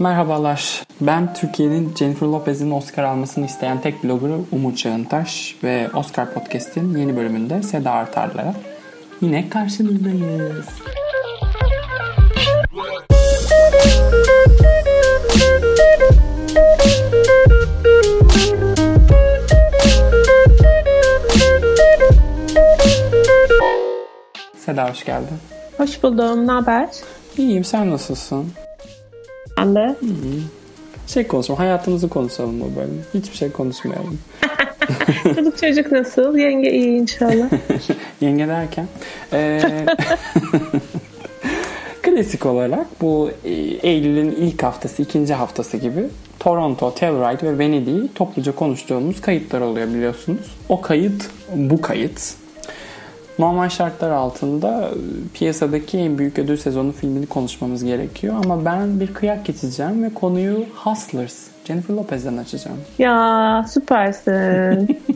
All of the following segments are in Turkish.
Merhabalar. Ben Türkiye'nin Jennifer Lopez'in Oscar almasını isteyen tek blogger Umut Çağıntaş ve Oscar Podcast'in yeni bölümünde Seda Artar'la yine karşınızdayız. Seda hoş geldin. Hoş buldum. Ne haber? İyiyim. Sen nasılsın? Ben de. Şey konuşalım. Hayatımızı konuşalım bu bölüm. Hiçbir şey konuşmayalım. Çocuk çocuk nasıl? Yenge iyi inşallah. Yenge derken. Ee, klasik olarak bu e, Eylül'ün ilk haftası, ikinci haftası gibi Toronto, Telluride ve Venedik'i topluca konuştuğumuz kayıtlar oluyor biliyorsunuz. O kayıt, bu kayıt normal şartlar altında e, piyasadaki en büyük ödül sezonu filmini konuşmamız gerekiyor. Ama ben bir kıyak geçeceğim ve konuyu Hustlers, Jennifer Lopez'den açacağım. ya süpersin.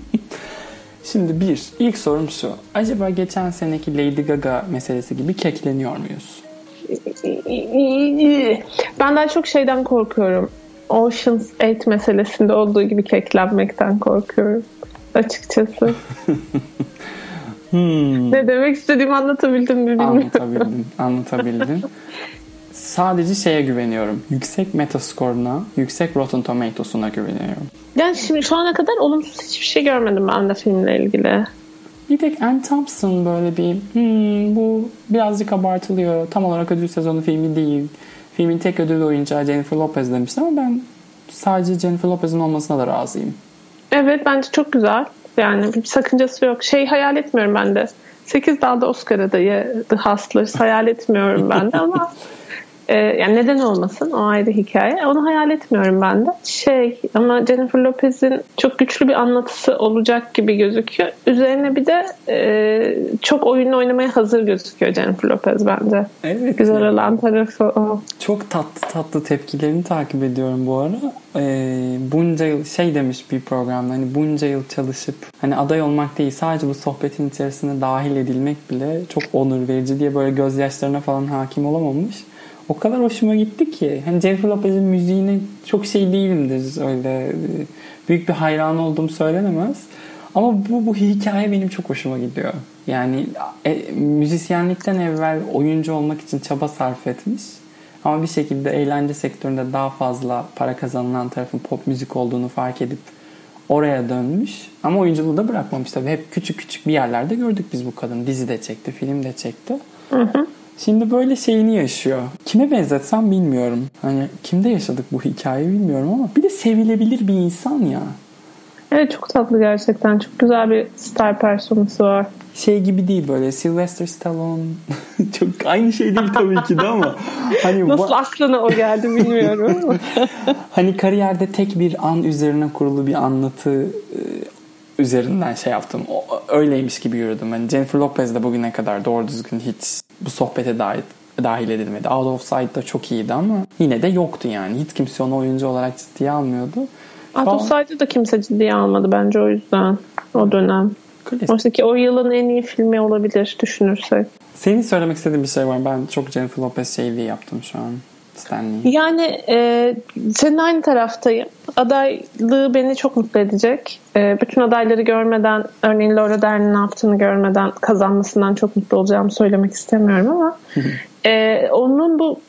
Şimdi bir, ilk sorum şu. Acaba geçen seneki Lady Gaga meselesi gibi kekleniyor muyuz? ben daha çok şeyden korkuyorum. Ocean's 8 meselesinde olduğu gibi keklenmekten korkuyorum. Açıkçası. Hmm. Ne demek istediğimi anlatabildim mi bilmiyorum. Anlatabildin, anlatabildin. Sadece şeye güveniyorum. Yüksek metaskoruna, yüksek Rotten Tomatoes'una güveniyorum. Yani şimdi şu ana kadar olumsuz hiçbir şey görmedim ben de filmle ilgili. Bir tek Anne Thompson böyle bir hmm, bu birazcık abartılıyor. Tam olarak ödül sezonu filmi değil. Filmin tek ödül oyuncağı Jennifer Lopez demişti ama ben sadece Jennifer Lopez'in olmasına da razıyım. Evet bence çok güzel. Yani bir sakıncası yok. Şey hayal etmiyorum ben de. 8 dalda Oscar adayı The Hustlers hayal etmiyorum ben de ama e, yani neden olmasın o ayrı hikaye. Onu hayal etmiyorum ben de. Şey ama Jennifer Lopez'in çok güçlü bir anlatısı olacak gibi gözüküyor. Üzerine bir de e, çok oyunu oynamaya hazır gözüküyor Jennifer Lopez bence. Evet. Güzel olan tarafı o. Çok tatlı tatlı tepkilerini takip ediyorum bu ara. Ee, bunca yıl şey demiş bir programda hani bunca yıl çalışıp hani aday olmak değil sadece bu sohbetin içerisine dahil edilmek bile çok onur verici diye böyle gözyaşlarına falan hakim olamamış. O kadar hoşuma gitti ki. Hani Jennifer Lopez'in müziğine çok şey değilimdir öyle. e, Büyük bir hayran olduğum söylenemez. Ama bu, bu hikaye benim çok hoşuma gidiyor. Yani e, müzisyenlikten evvel oyuncu olmak için çaba sarf etmiş. Ama bir şekilde eğlence sektöründe daha fazla para kazanılan tarafın pop müzik olduğunu fark edip oraya dönmüş. Ama oyunculuğu da bırakmamış tabii. Hep küçük küçük bir yerlerde gördük biz bu kadını. Dizi de çekti, film de çekti. Şimdi böyle şeyini yaşıyor. Kime benzetsem bilmiyorum. Hani kimde yaşadık bu hikayeyi bilmiyorum ama bir de sevilebilir bir insan ya. Evet çok tatlı gerçekten. Çok güzel bir star personası var. Şey gibi değil böyle Sylvester Stallone çok aynı şey değil tabii ki de ama hani Nasıl va- aklına o geldi bilmiyorum. hani kariyerde tek bir an üzerine kurulu bir anlatı e, üzerinden şey yaptım. O, öyleymiş gibi yürüdüm. Hani Jennifer Lopez de bugüne kadar doğru düzgün hiç bu sohbete dahil, dahil edilmedi. Out of Sight da çok iyiydi ama yine de yoktu yani. Hiç kimse onu oyuncu olarak ciddiye almıyordu. Atosaydı da kimse ciddiye almadı bence o yüzden o dönem. Klasik. Oysa ki o yılın en iyi filmi olabilir düşünürsek. Senin söylemek istediğin bir şey var. Ben çok Jennifer Lopez şeyliği yaptım şu an. Stanley. Yani e, senin aynı taraftayım. Adaylığı beni çok mutlu edecek. E, bütün adayları görmeden, örneğin Laura Dern'in ne yaptığını görmeden kazanmasından çok mutlu olacağımı söylemek istemiyorum ama e, onun bu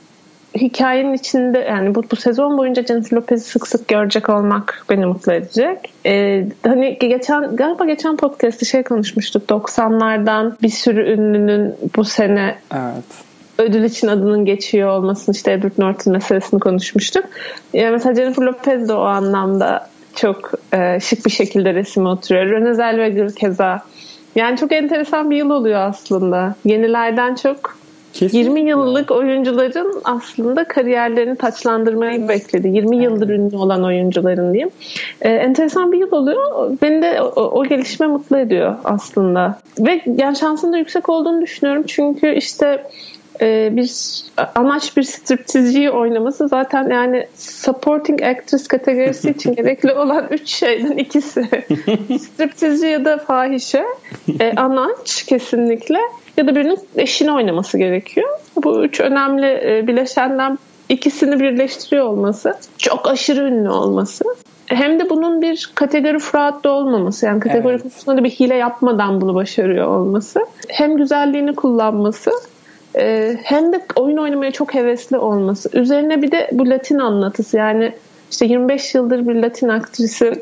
hikayenin içinde yani bu, bu sezon boyunca Jennifer Lopez'i sık sık görecek olmak beni mutlu edecek. Ee, hani geçen galiba geçen podcast'te şey konuşmuştuk 90'lardan bir sürü ünlünün bu sene Evet. Ödül için adının geçiyor olmasını işte Edward Norton meselesini konuşmuştuk. Yani mesela Jennifer Lopez de o anlamda çok e, şık bir şekilde resime oturuyor. Renée Zellweger keza. Yani çok enteresan bir yıl oluyor aslında. Yenilerden çok Kesin. 20 yıllık oyuncuların aslında kariyerlerini taçlandırmayı bekledi. 20 yıldır ünlü olan oyuncuların diyeyim. Ee, enteresan bir yıl oluyor. Beni de o, o gelişme mutlu ediyor aslında. Ve yani şansın da yüksek olduğunu düşünüyorum. Çünkü işte e, bir amaç bir striptizciyi oynaması zaten yani supporting actress kategorisi için gerekli olan üç şeyden ikisi. Striptizci ya da fahişe. E, anaç kesinlikle ya da birinin eşini oynaması gerekiyor. Bu üç önemli e, bileşenden ikisini birleştiriyor olması, çok aşırı ünlü olması. Hem de bunun bir kategori fraud da olmaması. Yani kategori evet. konusunda da bir hile yapmadan bunu başarıyor olması. Hem güzelliğini kullanması e, hem de oyun oynamaya çok hevesli olması. Üzerine bir de bu Latin anlatısı. Yani işte 25 yıldır bir Latin aktrisin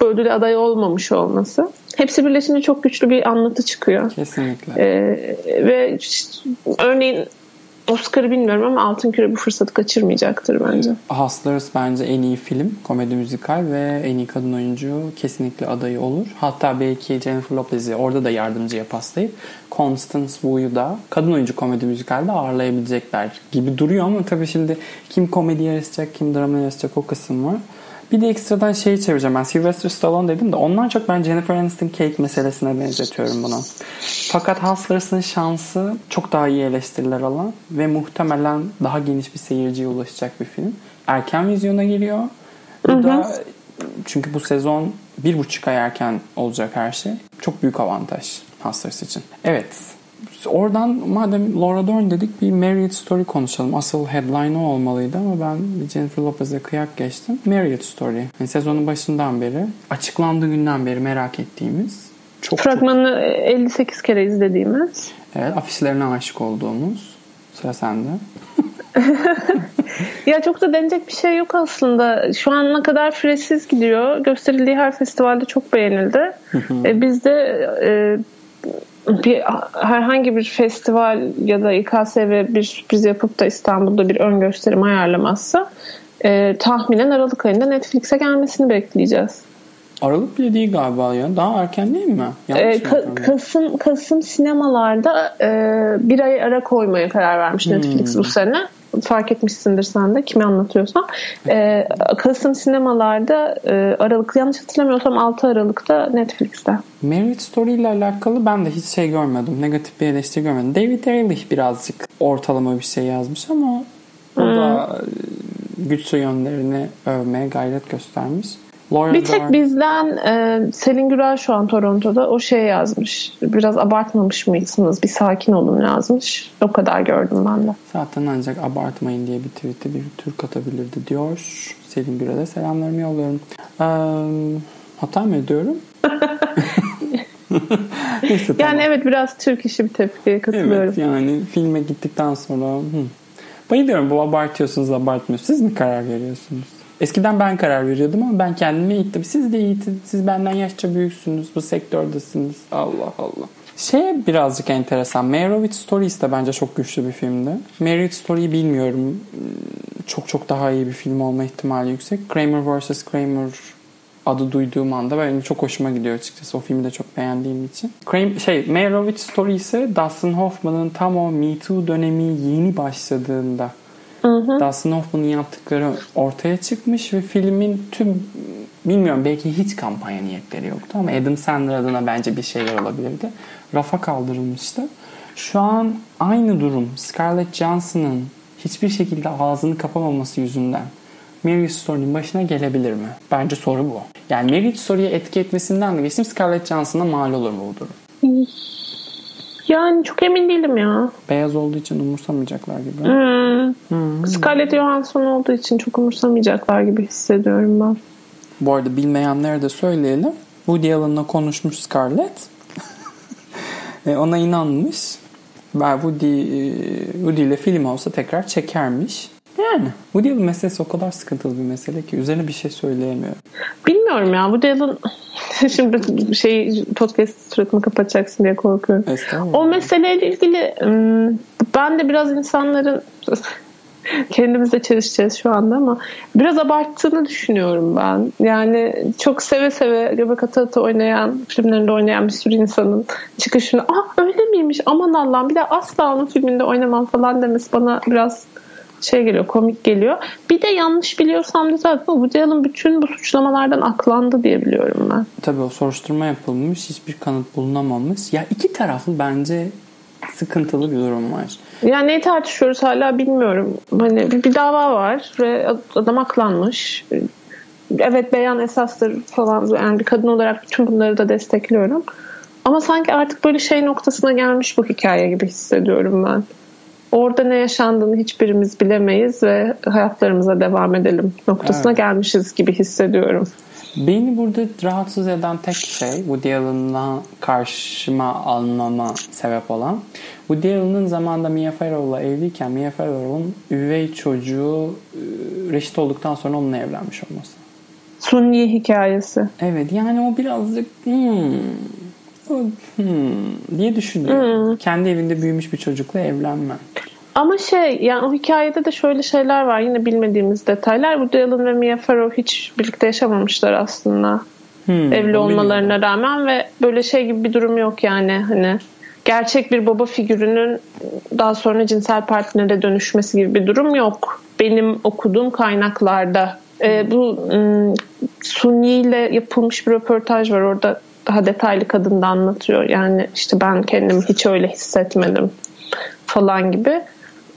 bu ödüle aday olmamış olması. Hepsi birleşince çok güçlü bir anlatı çıkıyor. Kesinlikle. Ee, ve işte, örneğin Oscar'ı bilmiyorum ama Altın Küre bu fırsatı kaçırmayacaktır bence. Hustlers bence en iyi film, komedi müzikal ve en iyi kadın oyuncu kesinlikle adayı olur. Hatta belki Jennifer Lopez'i orada da yardımcıya paslayıp Constance Wu'yu da kadın oyuncu komedi müzikalde ağırlayabilecekler gibi duruyor ama tabii şimdi kim komedi yarışacak, kim drama yarışacak o kısım var. Bir de ekstradan şeyi çevireceğim ben. Sylvester Stallone dedim de ondan çok ben Jennifer Aniston Cake meselesine benzetiyorum bunu. Fakat Hustlers'ın şansı çok daha iyi eleştiriler alan ve muhtemelen daha geniş bir seyirciye ulaşacak bir film. Erken vizyona giriyor. Bu da çünkü bu sezon bir buçuk ay erken olacak her şey. Çok büyük avantaj Hustlers için. Evet oradan madem Laura Dern dedik bir Marriott Story konuşalım. Asıl headline o olmalıydı ama ben Jennifer Lopez'e kıyak geçtim. Marriott Story. Yani sezonun başından beri açıklandığı günden beri merak ettiğimiz çok Fragmanını çok... 58 kere izlediğimiz. Evet afişlerine aşık olduğumuz. Sıra sende. ya çok da denecek bir şey yok aslında. Şu ana kadar fresiz gidiyor. Gösterildiği her festivalde çok beğenildi. e, biz de e, bir herhangi bir festival ya da İKSV bir sürpriz yapıp da İstanbul'da bir ön gösterim ayarlamazsa e, tahminen Aralık ayında Netflix'e gelmesini bekleyeceğiz. Aralık bile değil galiba ya. Daha erken değil mi? ee, Ka- Kasım Kasım sinemalarda e, bir ay ara koymaya karar vermiş hmm. Netflix bu sene fark etmişsindir sen de kimi anlatıyorsam. E, Kasım sinemalarda e, Aralık yanlış hatırlamıyorsam 6 Aralık'ta Netflix'te. Marriage Story ile alakalı ben de hiç şey görmedim. Negatif bir eleştiri görmedim. David Ehrlich birazcık ortalama bir şey yazmış ama o hmm. da güçlü yönlerini övmeye gayret göstermiş. Laura bir tek Dorn. bizden e, Selin Gürel şu an Toronto'da o şey yazmış. Biraz abartmamış mıysınız? Bir sakin olun yazmış. O kadar gördüm ben de. Zaten ancak abartmayın diye bir tweet'e bir Türk atabilirdi diyor. Selin Gürel'e selamlarımı yolluyorum. Ee, hata mı ediyorum? Neyse, yani tamam. evet biraz Türk işi bir tepkiye katılıyorum. Evet yani filme gittikten sonra hı. bayılıyorum bu abartıyorsunuz abartmıyorsunuz. Siz mi karar veriyorsunuz? Eskiden ben karar veriyordum ama ben kendime eğittim. Siz de eğitin. Siz benden yaşça büyüksünüz. Bu sektördesiniz. Allah Allah. Şey birazcık enteresan. Meyerowitz Stories de bence çok güçlü bir filmdi. Meyerowitz Story'yi bilmiyorum. Çok çok daha iyi bir film olma ihtimali yüksek. Kramer vs. Kramer adı duyduğum anda benim çok hoşuma gidiyor açıkçası. O filmi de çok beğendiğim için. Kramer, şey, Meyerowitz Story ise Dustin Hoffman'ın tam o Me Too dönemi yeni başladığında Hı. Dustin Hoffman'ın yaptıkları ortaya çıkmış ve filmin tüm bilmiyorum belki hiç kampanya niyetleri yoktu ama Adam Sandler adına bence bir şeyler olabilirdi. Rafa kaldırılmıştı. Şu an aynı durum Scarlett Johansson'ın hiçbir şekilde ağzını kapamaması yüzünden Marriage Story'nin başına gelebilir mi? Bence soru bu. Yani Marriage Story'ye etki etmesinden de geçtim Scarlett Johansson'a mal olur mu bu durum? Yani çok emin değilim ya. Beyaz olduğu için umursamayacaklar gibi. Hmm. Hmm. Scarlett Johansson olduğu için çok umursamayacaklar gibi hissediyorum ben. Bu arada bilmeyenlere de söyleyelim. Woody Allen'la konuşmuş Scarlett. E, ona inanmış. Ben Woody, e, Woody ile film olsa tekrar çekermiş. Yani Woody Allen meselesi o kadar sıkıntılı bir mesele ki üzerine bir şey söyleyemiyorum. Bilmiyorum ya Woody Allen şimdi şey podcast suratımı kapatacaksın diye korkuyorum. O meseleyle ilgili ben de biraz insanların kendimizle çalışacağız şu anda ama biraz abarttığını düşünüyorum ben. Yani çok seve seve göbek ata ata oynayan, filmlerinde oynayan bir sürü insanın çıkışını ah öyle miymiş aman Allah'ım bir de asla onun filminde oynamam falan demesi bana biraz şey geliyor komik geliyor. Bir de yanlış biliyorsam da zaten Woody Allen bütün bu suçlamalardan aklandı diye biliyorum ben. Tabii o soruşturma yapılmış. Hiçbir kanıt bulunamamış. Ya iki taraflı bence sıkıntılı bir durum var. Yani neyi tartışıyoruz hala bilmiyorum. Hani bir dava var ve adam aklanmış. Evet beyan esastır falan. Yani bir kadın olarak bütün bunları da destekliyorum. Ama sanki artık böyle şey noktasına gelmiş bu hikaye gibi hissediyorum ben. Orada ne yaşandığını hiçbirimiz bilemeyiz ve hayatlarımıza devam edelim noktasına evet. gelmişiz gibi hissediyorum. Beni burada rahatsız eden tek şey Woody Allen'la karşıma almama sebep olan Woody Allen'ın zamanında Mia Farrow'la evliyken Mia Farrow'un üvey çocuğu e, reşit olduktan sonra onunla evlenmiş olması. Sunni hikayesi. Evet yani o birazcık hmm, hmm, diye düşünüyor. Hmm. Kendi evinde büyümüş bir çocukla evlenme. Ama şey yani o hikayede de şöyle şeyler var yine bilmediğimiz detaylar. Bu Dylan ve Mia Farrow hiç birlikte yaşamamışlar aslında. Hmm, Evli olmalarına bilmiyorum. rağmen ve böyle şey gibi bir durum yok yani hani gerçek bir baba figürünün daha sonra cinsel partnere dönüşmesi gibi bir durum yok. Benim okuduğum kaynaklarda e, bu ım, Sunni ile yapılmış bir röportaj var orada daha detaylı kadın da anlatıyor. Yani işte ben kendimi hiç öyle hissetmedim falan gibi.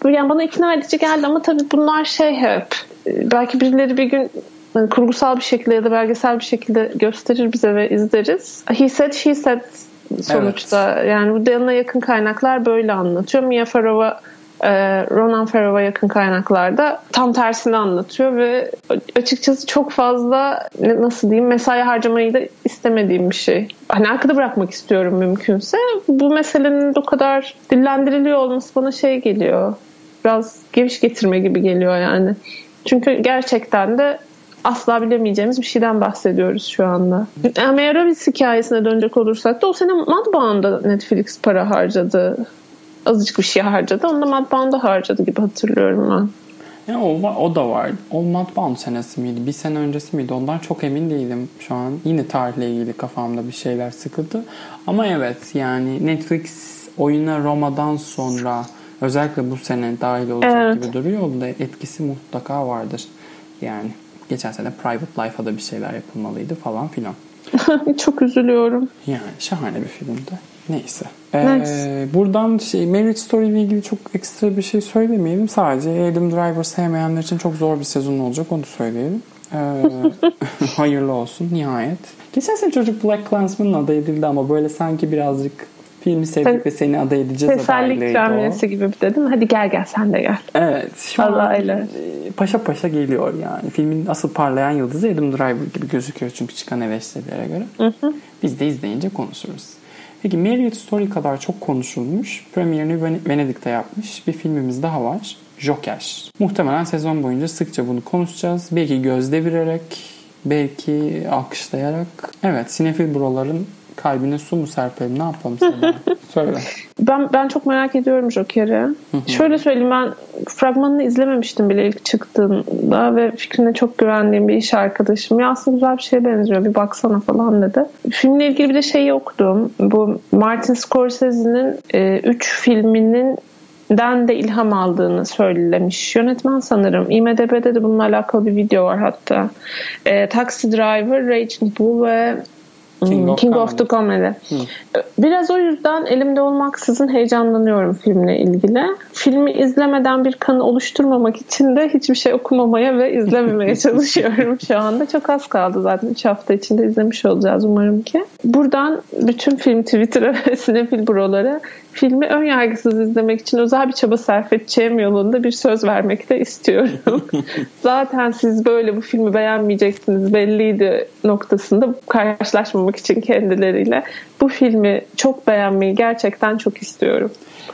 Yani bana ikna edici geldi ama tabii bunlar şey hep belki birileri bir gün yani kurgusal bir şekilde ya da belgesel bir şekilde gösterir bize ve izleriz. He said, she said sonuçta. Evet. Yani bu Dylan'a yakın kaynaklar böyle anlatıyor. Mia Farrow'a e, Ronan Farrow'a yakın kaynaklarda tam tersini anlatıyor ve açıkçası çok fazla nasıl diyeyim mesai harcamayı da istemediğim bir şey. Hani arkada bırakmak istiyorum mümkünse. Bu meselenin bu kadar dillendiriliyor olması bana şey geliyor. Biraz geviş getirme gibi geliyor yani. Çünkü gerçekten de asla bilemeyeceğimiz bir şeyden bahsediyoruz şu anda. Mary Robbins hikayesine dönecek olursak da o sene Mudbound'da Netflix para harcadı. Azıcık bir şey harcadı. Onu da Mudbound'da harcadı gibi hatırlıyorum ben. Ya o, o da var. O Mudbound senesi miydi? Bir sene öncesi miydi? Ondan çok emin değilim şu an. Yine tarihle ilgili kafamda bir şeyler sıkıldı. Ama evet yani Netflix oyuna Roma'dan sonra özellikle bu sene dahil olacak evet. gibi duruyor. da etkisi mutlaka vardır. Yani geçen sene Private Life'a da bir şeyler yapılmalıydı falan filan. Çok üzülüyorum. Yani şahane bir filmdi. Neyse. Ee, buradan şey, Marriage Story ile ilgili çok ekstra bir şey söylemeyelim. Sadece Adam Driver sevmeyenler için çok zor bir sezon olacak onu söyleyelim. Ee, hayırlı olsun nihayet. Geçen sene çocuk Black Clansman'ın adı edildi ama böyle sanki birazcık filmi sevdik ve seni aday edeceğiz Tesellik ikramiyesi gibi dedim. Hadi gel gel sen de gel. Evet. Şu Allah an e, paşa paşa geliyor yani. Filmin asıl parlayan yıldızı Adam Driver gibi gözüküyor çünkü çıkan eleştirilere göre. Hı hı. Biz de izleyince konuşuruz. Peki Marriott Story kadar çok konuşulmuş, premierini Venedik'te yapmış bir filmimiz daha var. Joker. Muhtemelen sezon boyunca sıkça bunu konuşacağız. Belki göz devirerek, belki alkışlayarak. Evet, sinefil broların kalbine su mu serpelim ne yapalım sana? Söyle. Ben, ben çok merak ediyorum Joker'i. Şöyle söyleyeyim ben fragmanını izlememiştim bile ilk çıktığında ve fikrine çok güvendiğim bir iş arkadaşım. Ya aslında güzel bir şeye benziyor bir baksana falan dedi. Filmle ilgili bir de şeyi okudum. Bu Martin Scorsese'nin 3 e, üç filminin den de ilham aldığını söylemiş. Yönetmen sanırım. IMDB'de de bununla alakalı bir video var hatta. E, Taxi Driver, Raging Bull ve King, of, King of the Comedy. Hı. Biraz o yüzden elimde olmaksızın heyecanlanıyorum filmle ilgili. Filmi izlemeden bir kanı oluşturmamak için de hiçbir şey okumamaya ve izlememeye çalışıyorum şu anda. Çok az kaldı zaten. 3 hafta içinde izlemiş olacağız umarım ki. Buradan bütün film Twitter'a ve Sinefil Bro'lara filmi ön yargısız izlemek için özel bir çaba sarf edeceğim yolunda bir söz vermek de istiyorum. Zaten siz böyle bu filmi beğenmeyeceksiniz belliydi noktasında karşılaşmamak için kendileriyle bu filmi çok beğenmeyi gerçekten çok istiyorum.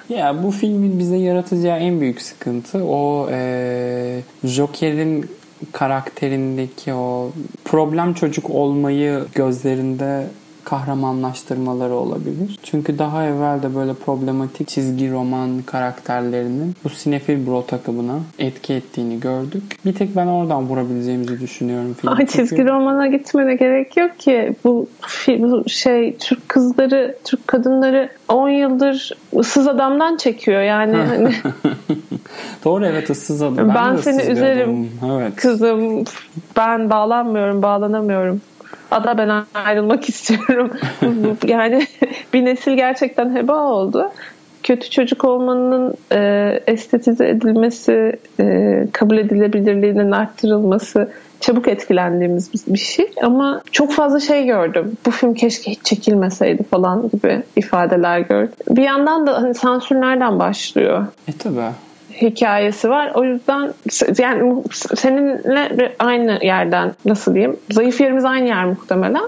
Ya bu filmin bize yaratacağı en büyük sıkıntı o e, Joker'in karakterindeki o problem çocuk olmayı gözlerinde kahramanlaştırmaları olabilir. Çünkü daha evvel de böyle problematik çizgi roman karakterlerinin bu sinefil bro takımına etki ettiğini gördük. Bir tek ben oradan vurabileceğimizi düşünüyorum. Film. Ay, Çünkü... çizgi romana gitmene gerek yok ki. Bu, bu şey Türk kızları, Türk kadınları 10 yıldır ıssız adamdan çekiyor yani. hani. Doğru evet ıssız adam. Ben, ben seni üzerim evet. kızım. Ben bağlanmıyorum, bağlanamıyorum ada ben ayrılmak istiyorum. yani bir nesil gerçekten heba oldu. kötü çocuk olmanın e, estetize edilmesi, e, kabul edilebilirliğinin arttırılması çabuk etkilendiğimiz bir şey ama çok fazla şey gördüm. Bu film keşke hiç çekilmeseydi falan gibi ifadeler gördüm. Bir yandan da hani sansür nereden başlıyor? E tabi hikayesi var. O yüzden yani seninle aynı yerden nasıl diyeyim zayıf yerimiz aynı yer muhtemelen.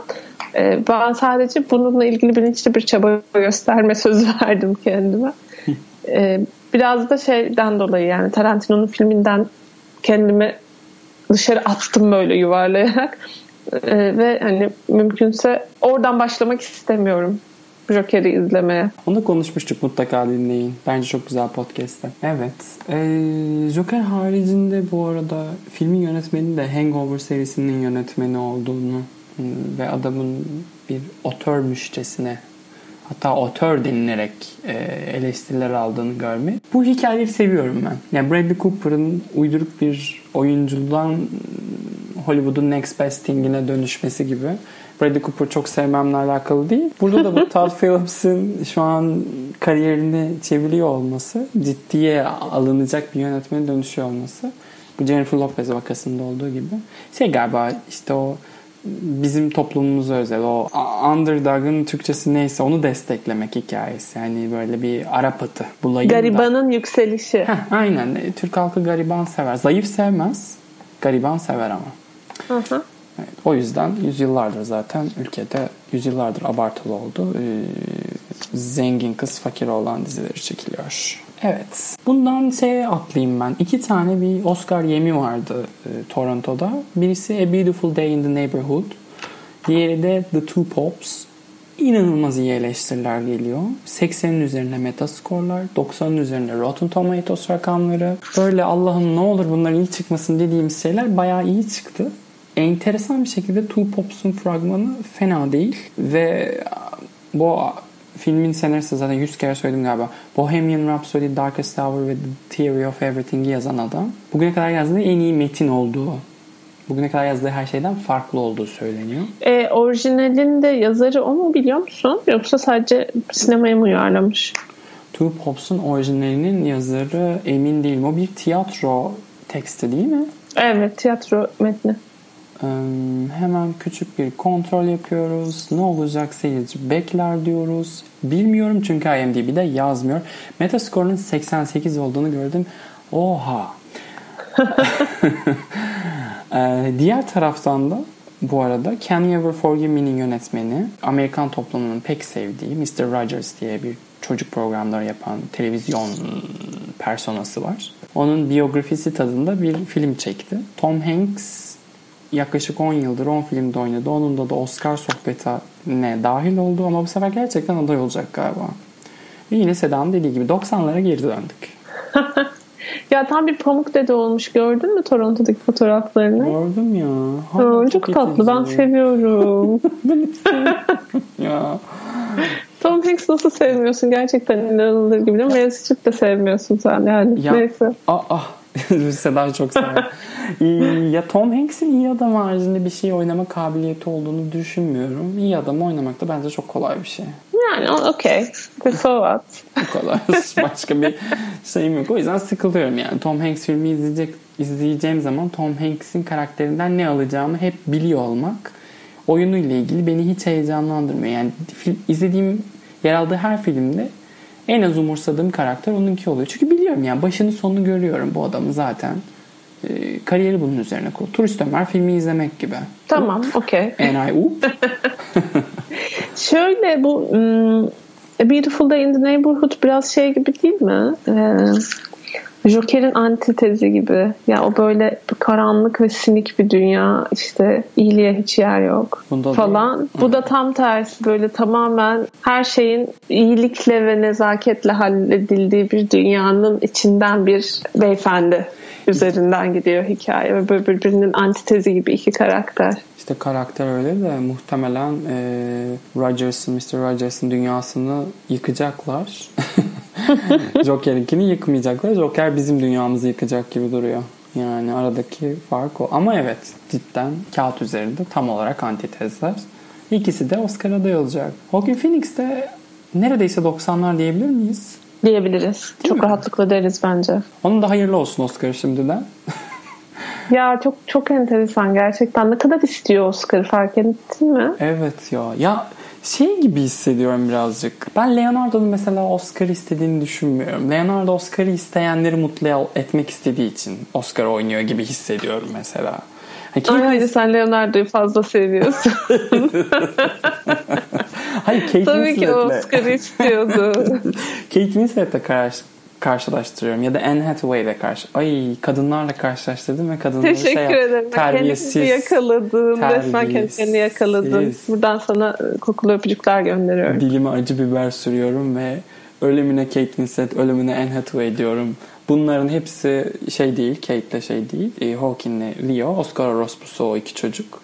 Ee, ben sadece bununla ilgili bilinçli bir çaba gösterme sözü verdim kendime. Ee, biraz da şeyden dolayı yani Tarantino'nun filminden kendimi dışarı attım böyle yuvarlayarak. Ee, ve hani mümkünse oradan başlamak istemiyorum. Joker'i izlemeye. Onu konuşmuştuk mutlaka dinleyin. Bence çok güzel podcast'te. Evet. Ee, Joker haricinde bu arada filmin yönetmeni de Hangover serisinin yönetmeni olduğunu ıı, ve adamın bir otörmüşçesine hatta otör denilerek e, eleştiriler aldığını görmek. Bu hikayeleri seviyorum ben. Yani Bradley Cooper'ın uyduruk bir oyuncudan Hollywood'un next best thing'ine dönüşmesi gibi. Bradley Cooper çok sevmemle alakalı değil. Burada da bu Todd Phillips'in şu an kariyerini çeviriyor olması, ciddiye alınacak bir yönetmene dönüşüyor olması. Bu Jennifer Lopez vakasında olduğu gibi. Şey galiba işte o bizim toplumumuza özel o underdog'ın Türkçesi neyse onu desteklemek hikayesi. Yani böyle bir Arap atı bulayım Garibanın yükselişi. Heh, aynen. Türk halkı gariban sever. Zayıf sevmez. Gariban sever ama. Hı hı. Evet, o yüzden yüzyıllardır zaten ülkede yüzyıllardır abartılı oldu. Ee, zengin kız fakir olan dizileri çekiliyor. Evet. Bundan şeye atlayayım ben. İki tane bir Oscar yemi vardı e, Toronto'da. Birisi A Beautiful Day in the Neighborhood. Diğeri de The Two Pops. İnanılmaz iyi eleştiriler geliyor. 80'in üzerine metaskorlar, 90'ın üzerine Rotten Tomatoes rakamları. Böyle Allah'ım ne olur bunların iyi çıkmasın dediğimiz şeyler bayağı iyi çıktı enteresan bir şekilde Two Pops'un fragmanı fena değil ve bu filmin senaristi zaten 100 kere söyledim galiba. Bohemian Rhapsody, Darkest Hour ve The Theory of Everything'i yazan adam. Bugüne kadar yazdığı en iyi metin olduğu bugüne kadar yazdığı her şeyden farklı olduğu söyleniyor. E, orijinalin de yazarı o mu biliyor musun? Yoksa sadece sinemaya mı uyarlamış? Two Pops'un orijinalinin yazarı emin değilim. O bir tiyatro teksti değil mi? Evet tiyatro metni. Hemen küçük bir kontrol yapıyoruz. Ne olacak seyirci bekler diyoruz. Bilmiyorum çünkü IMDb'de yazmıyor. Metascore'un 88 olduğunu gördüm. Oha. Diğer taraftan da bu arada Can You Ever Forgive Me'nin yönetmeni Amerikan toplumunun pek sevdiği Mr. Rogers diye bir çocuk programları yapan televizyon personası var. Onun biyografisi tadında bir film çekti. Tom Hanks yaklaşık 10 yıldır 10 filmde oynadı. Onun da da Oscar sohbetine dahil oldu ama bu sefer gerçekten aday olacak galiba. Ve yine Seda'nın dediği gibi 90'lara geri döndük. ya tam bir pamuk dede olmuş. Gördün mü Toronto'daki fotoğraflarını? Gördüm ya. Aa, çok, çok tatlı. Ben seviyorum. ya. Tom Hanks nasıl sevmiyorsun? Gerçekten inanılır gibi. Meryl Streep de sevmiyorsun sen yani. Ya, Neyse. Ah ah. Seda çok sever. ya Tom Hanks'in iyi adam haricinde bir şey oynama kabiliyeti olduğunu düşünmüyorum. İyi adam oynamak da bence çok kolay bir şey. Yani okey. So what? Bu kadar. Başka bir şeyim yok. O yüzden sıkılıyorum yani. Tom Hanks filmi izleyecek, izleyeceğim zaman Tom Hanks'in karakterinden ne alacağımı hep biliyor olmak oyunuyla ilgili beni hiç heyecanlandırmıyor. Yani film, izlediğim yer aldığı her filmde en az umursadığım karakter onunki oluyor. Çünkü biliyorum yani başını sonunu görüyorum bu adamı zaten. E, kariyeri bunun üzerine kurulu. Turist Ömer filmi izlemek gibi. Tamam, okey. And I oop. Şöyle bu um, A Beautiful Day in the Neighborhood biraz şey gibi değil mi? Ee, Joker'in antitezi gibi. Ya o böyle karanlık ve sinik bir dünya. işte iyiliğe hiç yer yok Bunda falan. Da, Bu da tam tersi böyle tamamen her şeyin iyilikle ve nezaketle halledildiği bir dünyanın içinden bir beyefendi üzerinden gidiyor hikaye ve böyle birbirinin antitezi gibi iki karakter. İşte karakter öyle de muhtemelen e, Rogers'ın, Mr. Rogers'ın dünyasını yıkacaklar. Joker'inkini yıkmayacaklar. Joker bizim dünyamızı yıkacak gibi duruyor. Yani aradaki fark o. Ama evet cidden kağıt üzerinde tam olarak antitezler. İkisi de Oscar aday olacak. Joaquin Phoenix de neredeyse 90'lar diyebilir miyiz? diyebiliriz. Çok mi? rahatlıkla deriz bence. Onun da hayırlı olsun Oscar şimdiden. Ya çok çok enteresan gerçekten. Ne kadar istiyor Oscar fark ettin mi? Evet ya. Ya şey gibi hissediyorum birazcık. Ben Leonardo'nun mesela Oscar istediğini düşünmüyorum. Leonardo Oscar'ı isteyenleri mutlu etmek istediği için Oscar oynuyor gibi hissediyorum mesela. Hani Ay sen Leonardo'yu fazla seviyorsun. hayır Kate Tabii ki Oscar istiyordu. Kate Winslet'le karşı karşılaştırıyorum ya da Anne Hathaway'le karşı. Ay kadınlarla karşılaştırdım ve kadınları Teşekkür şey ederim. terbiyesiz. Kendini yakaladın. Resmen kendini yakaladın. Buradan sana e, kokulu öpücükler gönderiyorum. Dilime acı biber sürüyorum ve ölümüne Kate Winslet, ölümüne Anne Hathaway diyorum. Bunların hepsi şey değil, Kate'le şey değil. E, Hawking'le Leo, Oscar Rospuso o iki çocuk.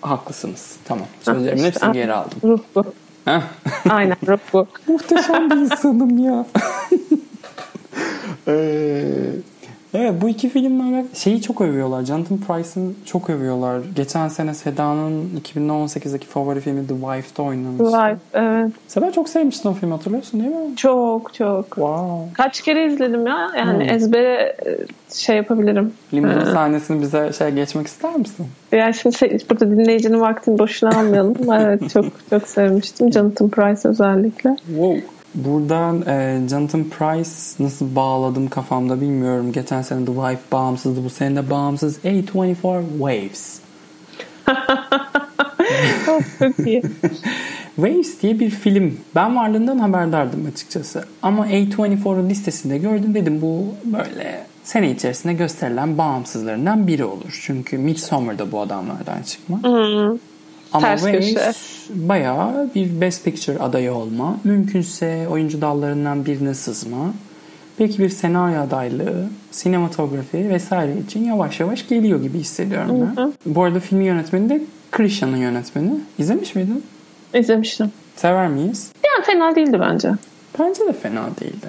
Haklısınız. Tamam. Sözlerimin işte, hepsini geri aldım. Ruh bu. Aynen ruh bu. Muhteşem bir insanım ya. Ee, evet bu iki filmlerle şeyi çok övüyorlar. Jonathan Price'ın çok övüyorlar. Geçen sene Seda'nın 2018'deki favori filmi The Wife'da oynamış. The Wife evet. Seda çok sevmiştin o filmi hatırlıyorsun değil mi? Çok çok. Wow. Kaç kere izledim ya. Yani hmm. ezbere e, şey yapabilirim. Limuzin ee. sahnesini bize şey geçmek ister misin? Yani şimdi şey, burada dinleyicinin vaktini boşuna almayalım. evet çok çok sevmiştim. Jonathan Price özellikle. Wow. Buradan e, Jonathan Price nasıl bağladım kafamda bilmiyorum. Geçen sene The Wife bağımsızdı. Bu sene de bağımsız. A24 Waves. Çok iyi. Waves diye bir film. Ben varlığından haberdardım açıkçası. Ama A24'un listesinde gördüm dedim bu böyle sene içerisinde gösterilen bağımsızlarından biri olur. Çünkü Midsommar'da bu adamlardan çıkma. Ama Ters köşe. bayağı bir Best Picture adayı olma. Mümkünse oyuncu dallarından birine sızma. Belki bir senaryo adaylığı, sinematografi vesaire için yavaş yavaş geliyor gibi hissediyorum ben. Hı hı. Bu arada filmin yönetmeni de Krisha'nın yönetmeni. İzlemiş miydin? İzlemiştim. Sever miyiz? Yani fena değildi bence. Bence de fena değildi.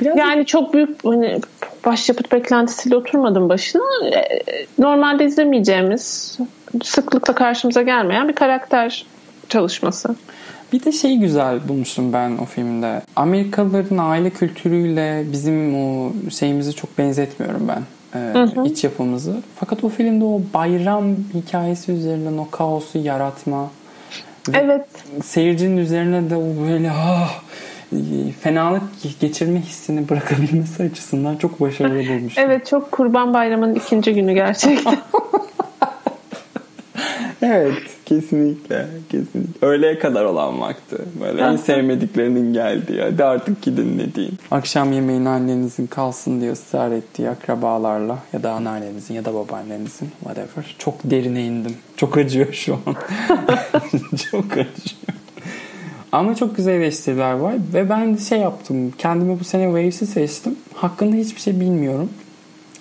Biraz yani çok büyük hani başyapıt beklentisiyle oturmadım başına. E, normalde izlemeyeceğimiz, sıklıkla karşımıza gelmeyen bir karakter çalışması. Bir de şey güzel bulmuştum ben o filmde. Amerikalıların aile kültürüyle bizim o şeyimizi çok benzetmiyorum ben. Ee, hı hı. iç yapımızı. Fakat o filmde o bayram hikayesi üzerinden o kaosu yaratma. Evet. Seyircinin üzerine de o böyle ah fenalık geçirme hissini bırakabilmesi açısından çok başarılı bulmuş. evet çok Kurban Bayramı'nın ikinci günü gerçekten. evet kesinlikle kesinlikle. Öğleye kadar olan vakti. Böyle en sevmediklerinin geldiği. Hadi artık gidin ne diyeyim. Akşam yemeğin annenizin kalsın diye ısrar ettiği akrabalarla ya da anneannenizin ya da babaannenizin whatever. Çok derine indim. Çok acıyor şu an. çok acıyor. Ama çok güzel eleştiriler var ve ben şey yaptım. Kendime bu sene Waves'i seçtim. Hakkında hiçbir şey bilmiyorum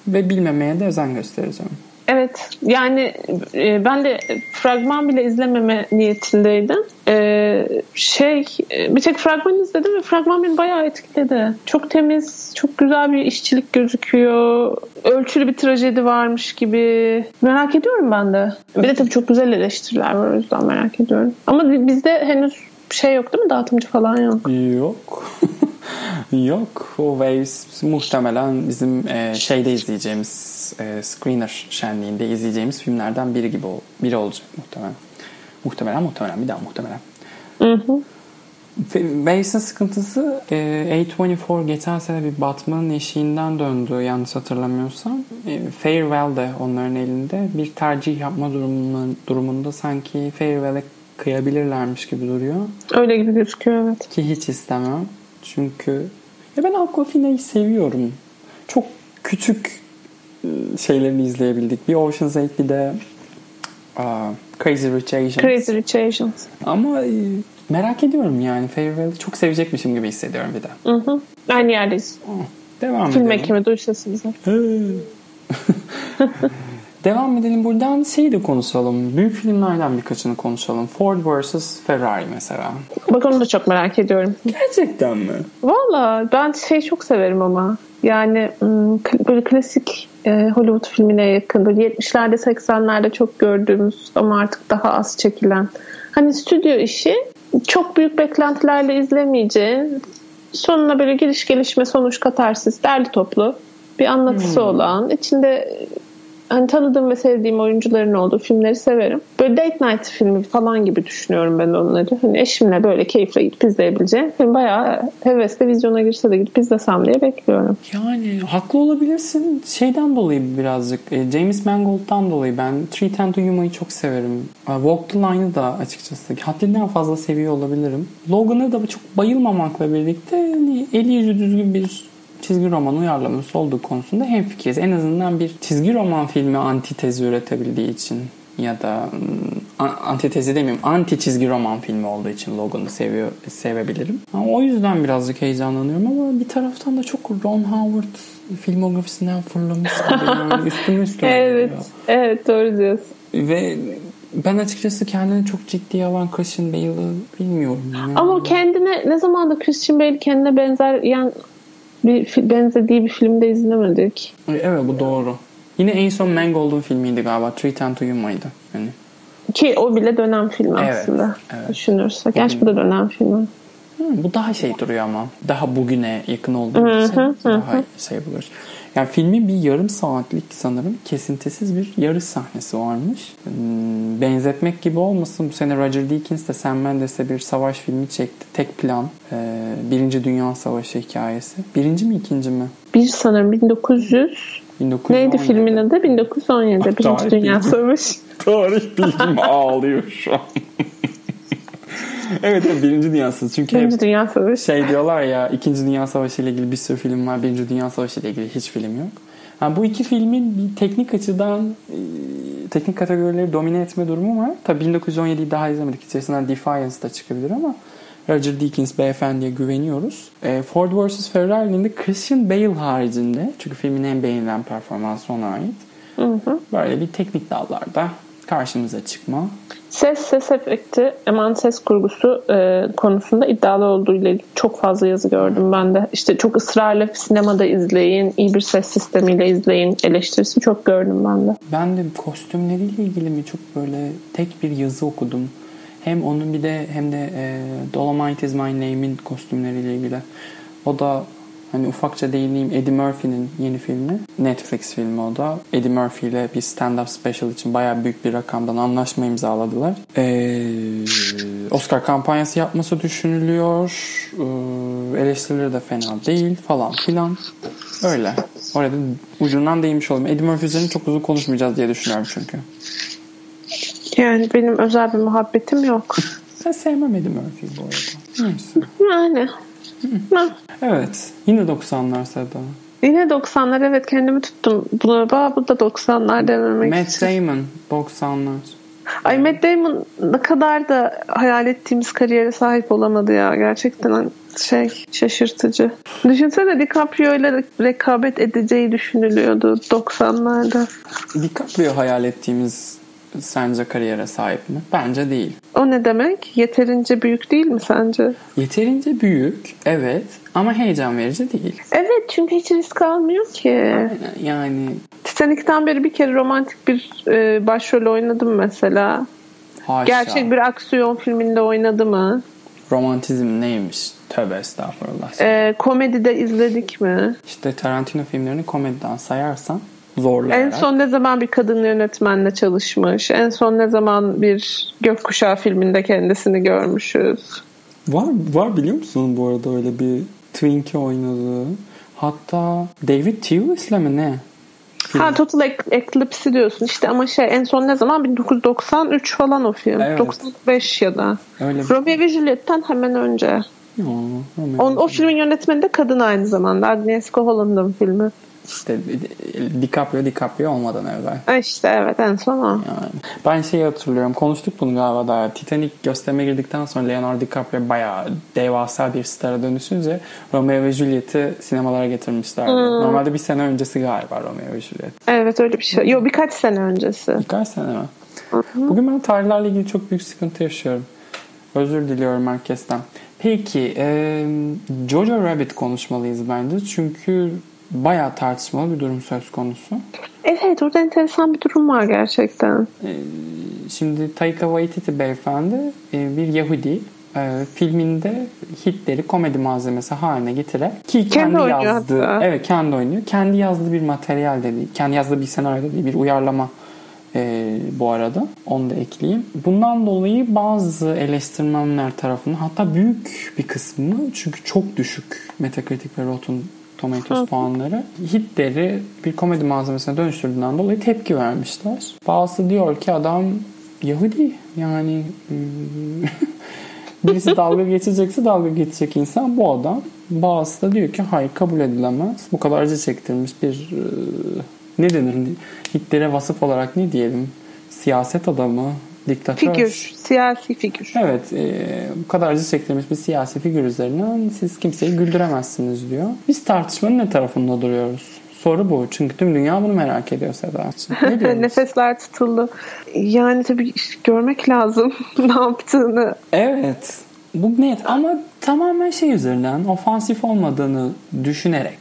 ve bilmemeye de özen göstereceğim. Evet yani e, ben de fragman bile izlememe niyetindeydim. E, şey e, bir tek fragman izledim ve fragman beni bayağı etkiledi. Çok temiz, çok güzel bir işçilik gözüküyor. Ölçülü bir trajedi varmış gibi. Merak ediyorum ben de. Bir de tabii çok güzel eleştiriler var o yüzden merak ediyorum. Ama bizde henüz şey yok değil mi? Dağıtımcı falan yok. Yok. yok. O Waves muhtemelen bizim e, şeyde izleyeceğimiz e, screener şenliğinde izleyeceğimiz filmlerden biri gibi biri olacak muhtemelen. Muhtemelen muhtemelen bir daha muhtemelen. Hı sıkıntısı e, A24 geçen sene bir Batman'ın eşiğinden döndü yanlış hatırlamıyorsam. E, Farewell de onların elinde bir tercih yapma durumunda sanki Farewell'e kıyabilirlermiş gibi duruyor. Öyle gibi gözüküyor evet. Ki hiç istemem. Çünkü ya ben Aquafina'yı seviyorum. Çok küçük ıı, şeylerini izleyebildik. Bir Ocean's 8 bir de uh, Crazy Rich Asians. Crazy Rich Asians. Ama ıı, merak ediyorum yani. Farewell'i çok sevecekmişim gibi hissediyorum bir de. Hı hı. Aynı yerdeyiz. Devam Film edelim. Film ekimi bize. Devam edelim buradan şeyi de konuşalım. Büyük filmlerden birkaçını konuşalım. Ford vs. Ferrari mesela. Bak onu da çok merak ediyorum. Gerçekten mi? Valla ben şey çok severim ama. Yani böyle klasik e, Hollywood filmine yakın. Böyle 70'lerde 80'lerde çok gördüğümüz ama artık daha az çekilen. Hani stüdyo işi çok büyük beklentilerle izlemeyeceğin sonuna böyle giriş gelişme sonuç katarsis derli toplu bir anlatısı hmm. olan içinde hani tanıdığım ve sevdiğim oyuncuların olduğu filmleri severim. Böyle date night filmi falan gibi düşünüyorum ben onları. Hani eşimle böyle keyifle gidip izleyebileceğim. Film bayağı hevesle vizyona girse de gidip izlesem diye bekliyorum. Yani haklı olabilirsin. Şeyden dolayı birazcık e, James Mangold'dan dolayı ben Three Ten to Yuma'yı çok severim. E, Walk the Line'ı da açıkçası haddinden fazla seviyor olabilirim. Logan'ı da çok bayılmamakla birlikte hani eli yüzü düzgün bir çizgi roman uyarlaması olduğu konusunda hemfikiriz. En azından bir çizgi roman filmi antitezi üretebildiği için ya da ıı, antitezi demeyeyim anti çizgi roman filmi olduğu için Logan'ı seviyor sevebilirim. O yüzden birazcık heyecanlanıyorum ama bir taraftan da çok Ron Howard filmografisinden fırlamış gibi yani üstüme üstüme Evet, geliyor. evet doğru diyorsun. Ve ben açıkçası kendini çok ciddiye alan Christian Bale'ı bilmiyorum. Yani. Ama kendine ne zaman da Christian Bale kendine benzer yani bir benzediği bir filmde izlemedik. Evet bu doğru. Yine en son Mangold'un filmiydi galiba. Three Ten to Yuma'ydı. Yani. Ki o bile dönem filmi evet, aslında. Evet. Düşünürsek. Gerçi bu da dönem filmi. Hı, bu daha şey duruyor ama. Daha bugüne yakın olduğu için daha şey buluruz. Yani filmin bir yarım saatlik sanırım kesintisiz bir yarış sahnesi varmış. Hmm, benzetmek gibi olmasın bu sene Roger Deakins de Sam Mendes'e bir savaş filmi çekti. Tek plan. E, Birinci Dünya Savaşı hikayesi. Birinci mi ikinci mi? Bir sanırım 1900 1917. Neydi filmin adı? 1917. Birinci Dünya Savaşı. Tarih bilgim ağlıyor şu an. evet evet Birinci Dünya Savaşı. Çünkü Birinci Dünya Savaşı. Şey diyorlar ya İkinci Dünya Savaşı ile ilgili bir sürü film var. Birinci Dünya Savaşı ile ilgili hiç film yok. Yani bu iki filmin bir teknik açıdan e, teknik kategorileri domine etme durumu var. Tabii 1917'yi daha izlemedik. İçerisinden Defiance da çıkabilir ama Roger Deakins beyefendiye güveniyoruz. E, Ford vs. Ferrari'nin de Christian Bale haricinde çünkü filmin en beğenilen performansı ona ait. Hı hı. Böyle bir teknik dallarda karşımıza çıkma. Ses, ses efekti, eman ses kurgusu e, konusunda iddialı olduğu ile çok fazla yazı gördüm ben de. İşte çok ısrarla sinemada izleyin, iyi bir ses sistemiyle izleyin eleştirisi çok gördüm ben de. Ben de kostümleriyle ilgili mi çok böyle tek bir yazı okudum. Hem onun bir de hem de e, Dolomite is my name'in kostümleriyle ilgili. O da Hani ufakça değineyim Eddie Murphy'nin yeni filmi. Netflix filmi o da. Eddie Murphy ile bir stand-up special için bayağı büyük bir rakamdan anlaşma imzaladılar. Ee, Oscar kampanyası yapması düşünülüyor. Ee, eleştirileri de fena değil falan filan. Öyle. Orada ucundan değinmiş olayım. Eddie Murphy üzerine çok uzun konuşmayacağız diye düşünüyorum çünkü. Yani benim özel bir muhabbetim yok. ben sevmem Eddie Murphy'yi bu arada. Neyse. Yani. Evet. Yine 90'lar Seda. Yine 90'lar evet kendimi tuttum. Buna bu da 90'lar dememek Matt için. Damon 90'lar. Ay Matt Damon ne kadar da hayal ettiğimiz kariyere sahip olamadı ya. Gerçekten şey şaşırtıcı. Düşünsene DiCaprio ile rekabet edeceği düşünülüyordu 90'larda. DiCaprio hayal ettiğimiz sence kariyere sahip mi? Bence değil. O ne demek? Yeterince büyük değil mi sence? Yeterince büyük evet ama heyecan verici değil. Evet çünkü hiç risk almıyor ki. Aynen, yani. Titanic'ten beri bir kere romantik bir e, başrol oynadım mesela. Haşa. Gerçek bir aksiyon filminde oynadı mı? Romantizm neymiş? Tövbe estağfurullah. E, komedide izledik mi? İşte Tarantino filmlerini komediden sayarsan zorlayarak. En son ne zaman bir kadın yönetmenle çalışmış? En son ne zaman bir Gökkuşağı filminde kendisini görmüşüz? Var var biliyor musun bu arada öyle bir Twinkie oynadı. Hatta David Thewlis'le mi ne? Film. Ha Total Eclipse diyorsun işte ama şey en son ne zaman 1993 falan o film. Evet. 95 ya da. Öyle Romeo ve Juliet'ten hemen önce. Ya, o, o filmin yönetmeni de kadın aynı zamanda. Agnieszka Holland'ın filmi. İşte DiCaprio DiCaprio olmadan evvel. İşte evet en son o. Yani. Ben şeyi hatırlıyorum. Konuştuk bunu galiba da. Titanic gösterime girdikten sonra Leonardo DiCaprio bayağı devasa bir stara dönüşünce Romeo ve Juliet'i sinemalara getirmişlerdi. Hmm. Normalde bir sene öncesi galiba Romeo ve Juliet. Evet öyle bir şey. Yok birkaç sene öncesi. Birkaç sene mi? Hı-hı. Bugün ben tarihlerle ilgili çok büyük sıkıntı yaşıyorum. Özür diliyorum herkesten. Peki e, Jojo Rabbit konuşmalıyız bence. Çünkü bayağı tartışmalı bir durum söz konusu. Evet orada enteresan bir durum var gerçekten. Ee, şimdi Taika Waititi beyefendi e, bir Yahudi. e, filminde Hitler'i komedi malzemesi haline getirerek ki kendi, Kendi yazdığı hatta. evet kendi oynuyor. Kendi yazdığı bir materyal de değil. Kendi yazdığı bir senaryo değil. Bir uyarlama e, bu arada. Onu da ekleyeyim. Bundan dolayı bazı eleştirmenler tarafından hatta büyük bir kısmı çünkü çok düşük Metacritic ve Rotten Tomatoes puanları Hitler'i bir komedi malzemesine dönüştürdüğünden dolayı tepki vermişler. Bazısı diyor ki adam Yahudi yani hmm, birisi dalga geçecekse dalga geçecek insan bu adam. Bazısı da diyor ki hayır kabul edilemez. Bu kadar acı çektirmiş bir e, ne denir? Hitler'e vasıf olarak ne diyelim? Siyaset adamı, diktatör. Figür, siyasi figür. Evet, e, bu kadar acı çektirmiş bir siyasi figür üzerinden siz kimseyi güldüremezsiniz diyor. Biz tartışmanın ne tarafında duruyoruz? Soru bu. Çünkü tüm dünya bunu merak ediyor Sedacığım. Ne? Nefesler tutuldu. Yani tabii görmek lazım ne yaptığını. Evet. Bu net ama tamamen şey üzerinden ofansif olmadığını düşünerek.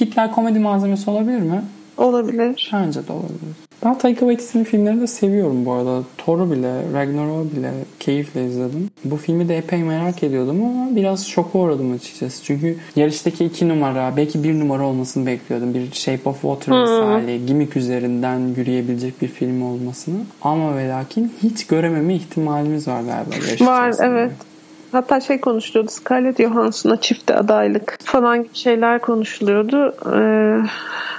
Hitler komedi malzemesi olabilir mi? Olabilir. Bence de olabilir. Ben Taika Waititi'nin filmlerini de seviyorum bu arada. Thor'u bile, Ragnarok'u bile keyifle izledim. Bu filmi de epey merak ediyordum ama biraz şoka uğradım açıkçası. Çünkü yarıştaki iki numara, belki bir numara olmasını bekliyordum. Bir Shape of Water misali, gimmick üzerinden yürüyebilecek bir film olmasını. Ama ve lakin hiç görememe ihtimalimiz var galiba. Var evet. Hatta şey konuşuluyordu Scarlett Johansson'a çifte adaylık falan gibi şeyler konuşuluyordu. Ee,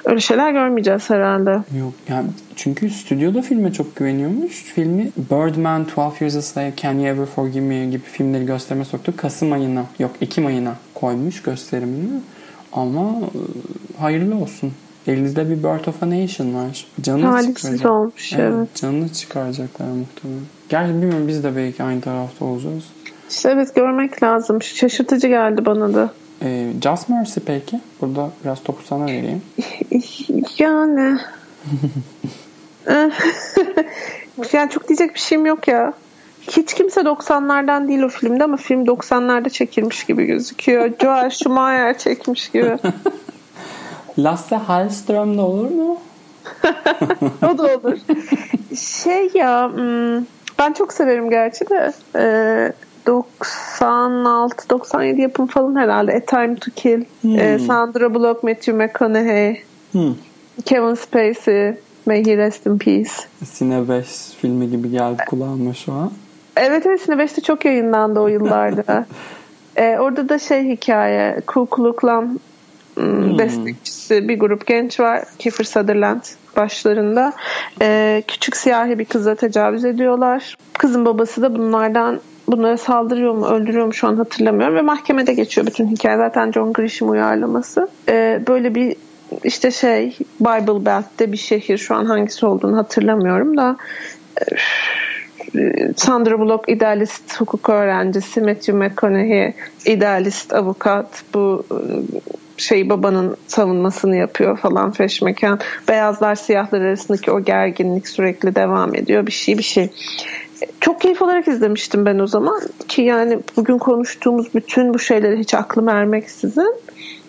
öyle şeyler görmeyeceğiz herhalde. Yok yani çünkü stüdyoda filme çok güveniyormuş. Filmi Birdman, 12 Years a Slave, Can You Ever Forgive Me gibi filmleri gösterime soktu. Kasım ayına yok Ekim ayına koymuş gösterimini. Ama e, hayırlı olsun. Elinizde bir Birth of a Nation var. Canını Talihsiz çıkaracak. olmuş Evet, evet. canını çıkaracaklar muhtemelen. Gerçi bilmiyorum biz de belki aynı tarafta olacağız. İşte evet görmek lazım. Şaşırtıcı geldi bana da. Ee, Just Mercy peki? Burada biraz topu sana vereyim. Yani. yani çok diyecek bir şeyim yok ya. Hiç kimse 90'lardan değil o filmde ama film 90'larda çekilmiş gibi gözüküyor. Joel Schumacher çekmiş gibi. Lasse Hallström de olur mu? o da olur. Şey ya hmm, ben çok severim gerçi de ee, 96-97 yapım falan herhalde. A Time to Kill. Ee, Sandra Bullock, Matthew McConaughey, Hmm. Kevin Spacey, May he rest in peace. Sine 5 filmi gibi geldi kulağıma şu an. Evet evet Sine 5'te çok yayınlandı o yıllarda. Ee, orada da şey hikaye Ku Klux Klan hmm, destekçisi bir grup genç var. Kiefer Sutherland başlarında. Ee, küçük siyahi bir kıza tecavüz ediyorlar. Kızın babası da bunlardan bunlara saldırıyor mu öldürüyor mu şu an hatırlamıyorum ve mahkemede geçiyor bütün hikaye zaten John Grisham uyarlaması Ee, böyle bir işte şey Bible Belt'te bir şehir şu an hangisi olduğunu hatırlamıyorum da Sandra Bullock idealist hukuk öğrencisi, Matthew McConaughey idealist avukat. Bu şey babanın savunmasını yapıyor falan feşmekan. Beyazlar siyahlar arasındaki o gerginlik sürekli devam ediyor. Bir şey bir şey. Çok keyif olarak izlemiştim ben o zaman ki yani bugün konuştuğumuz bütün bu şeyleri hiç aklım ermeksizin.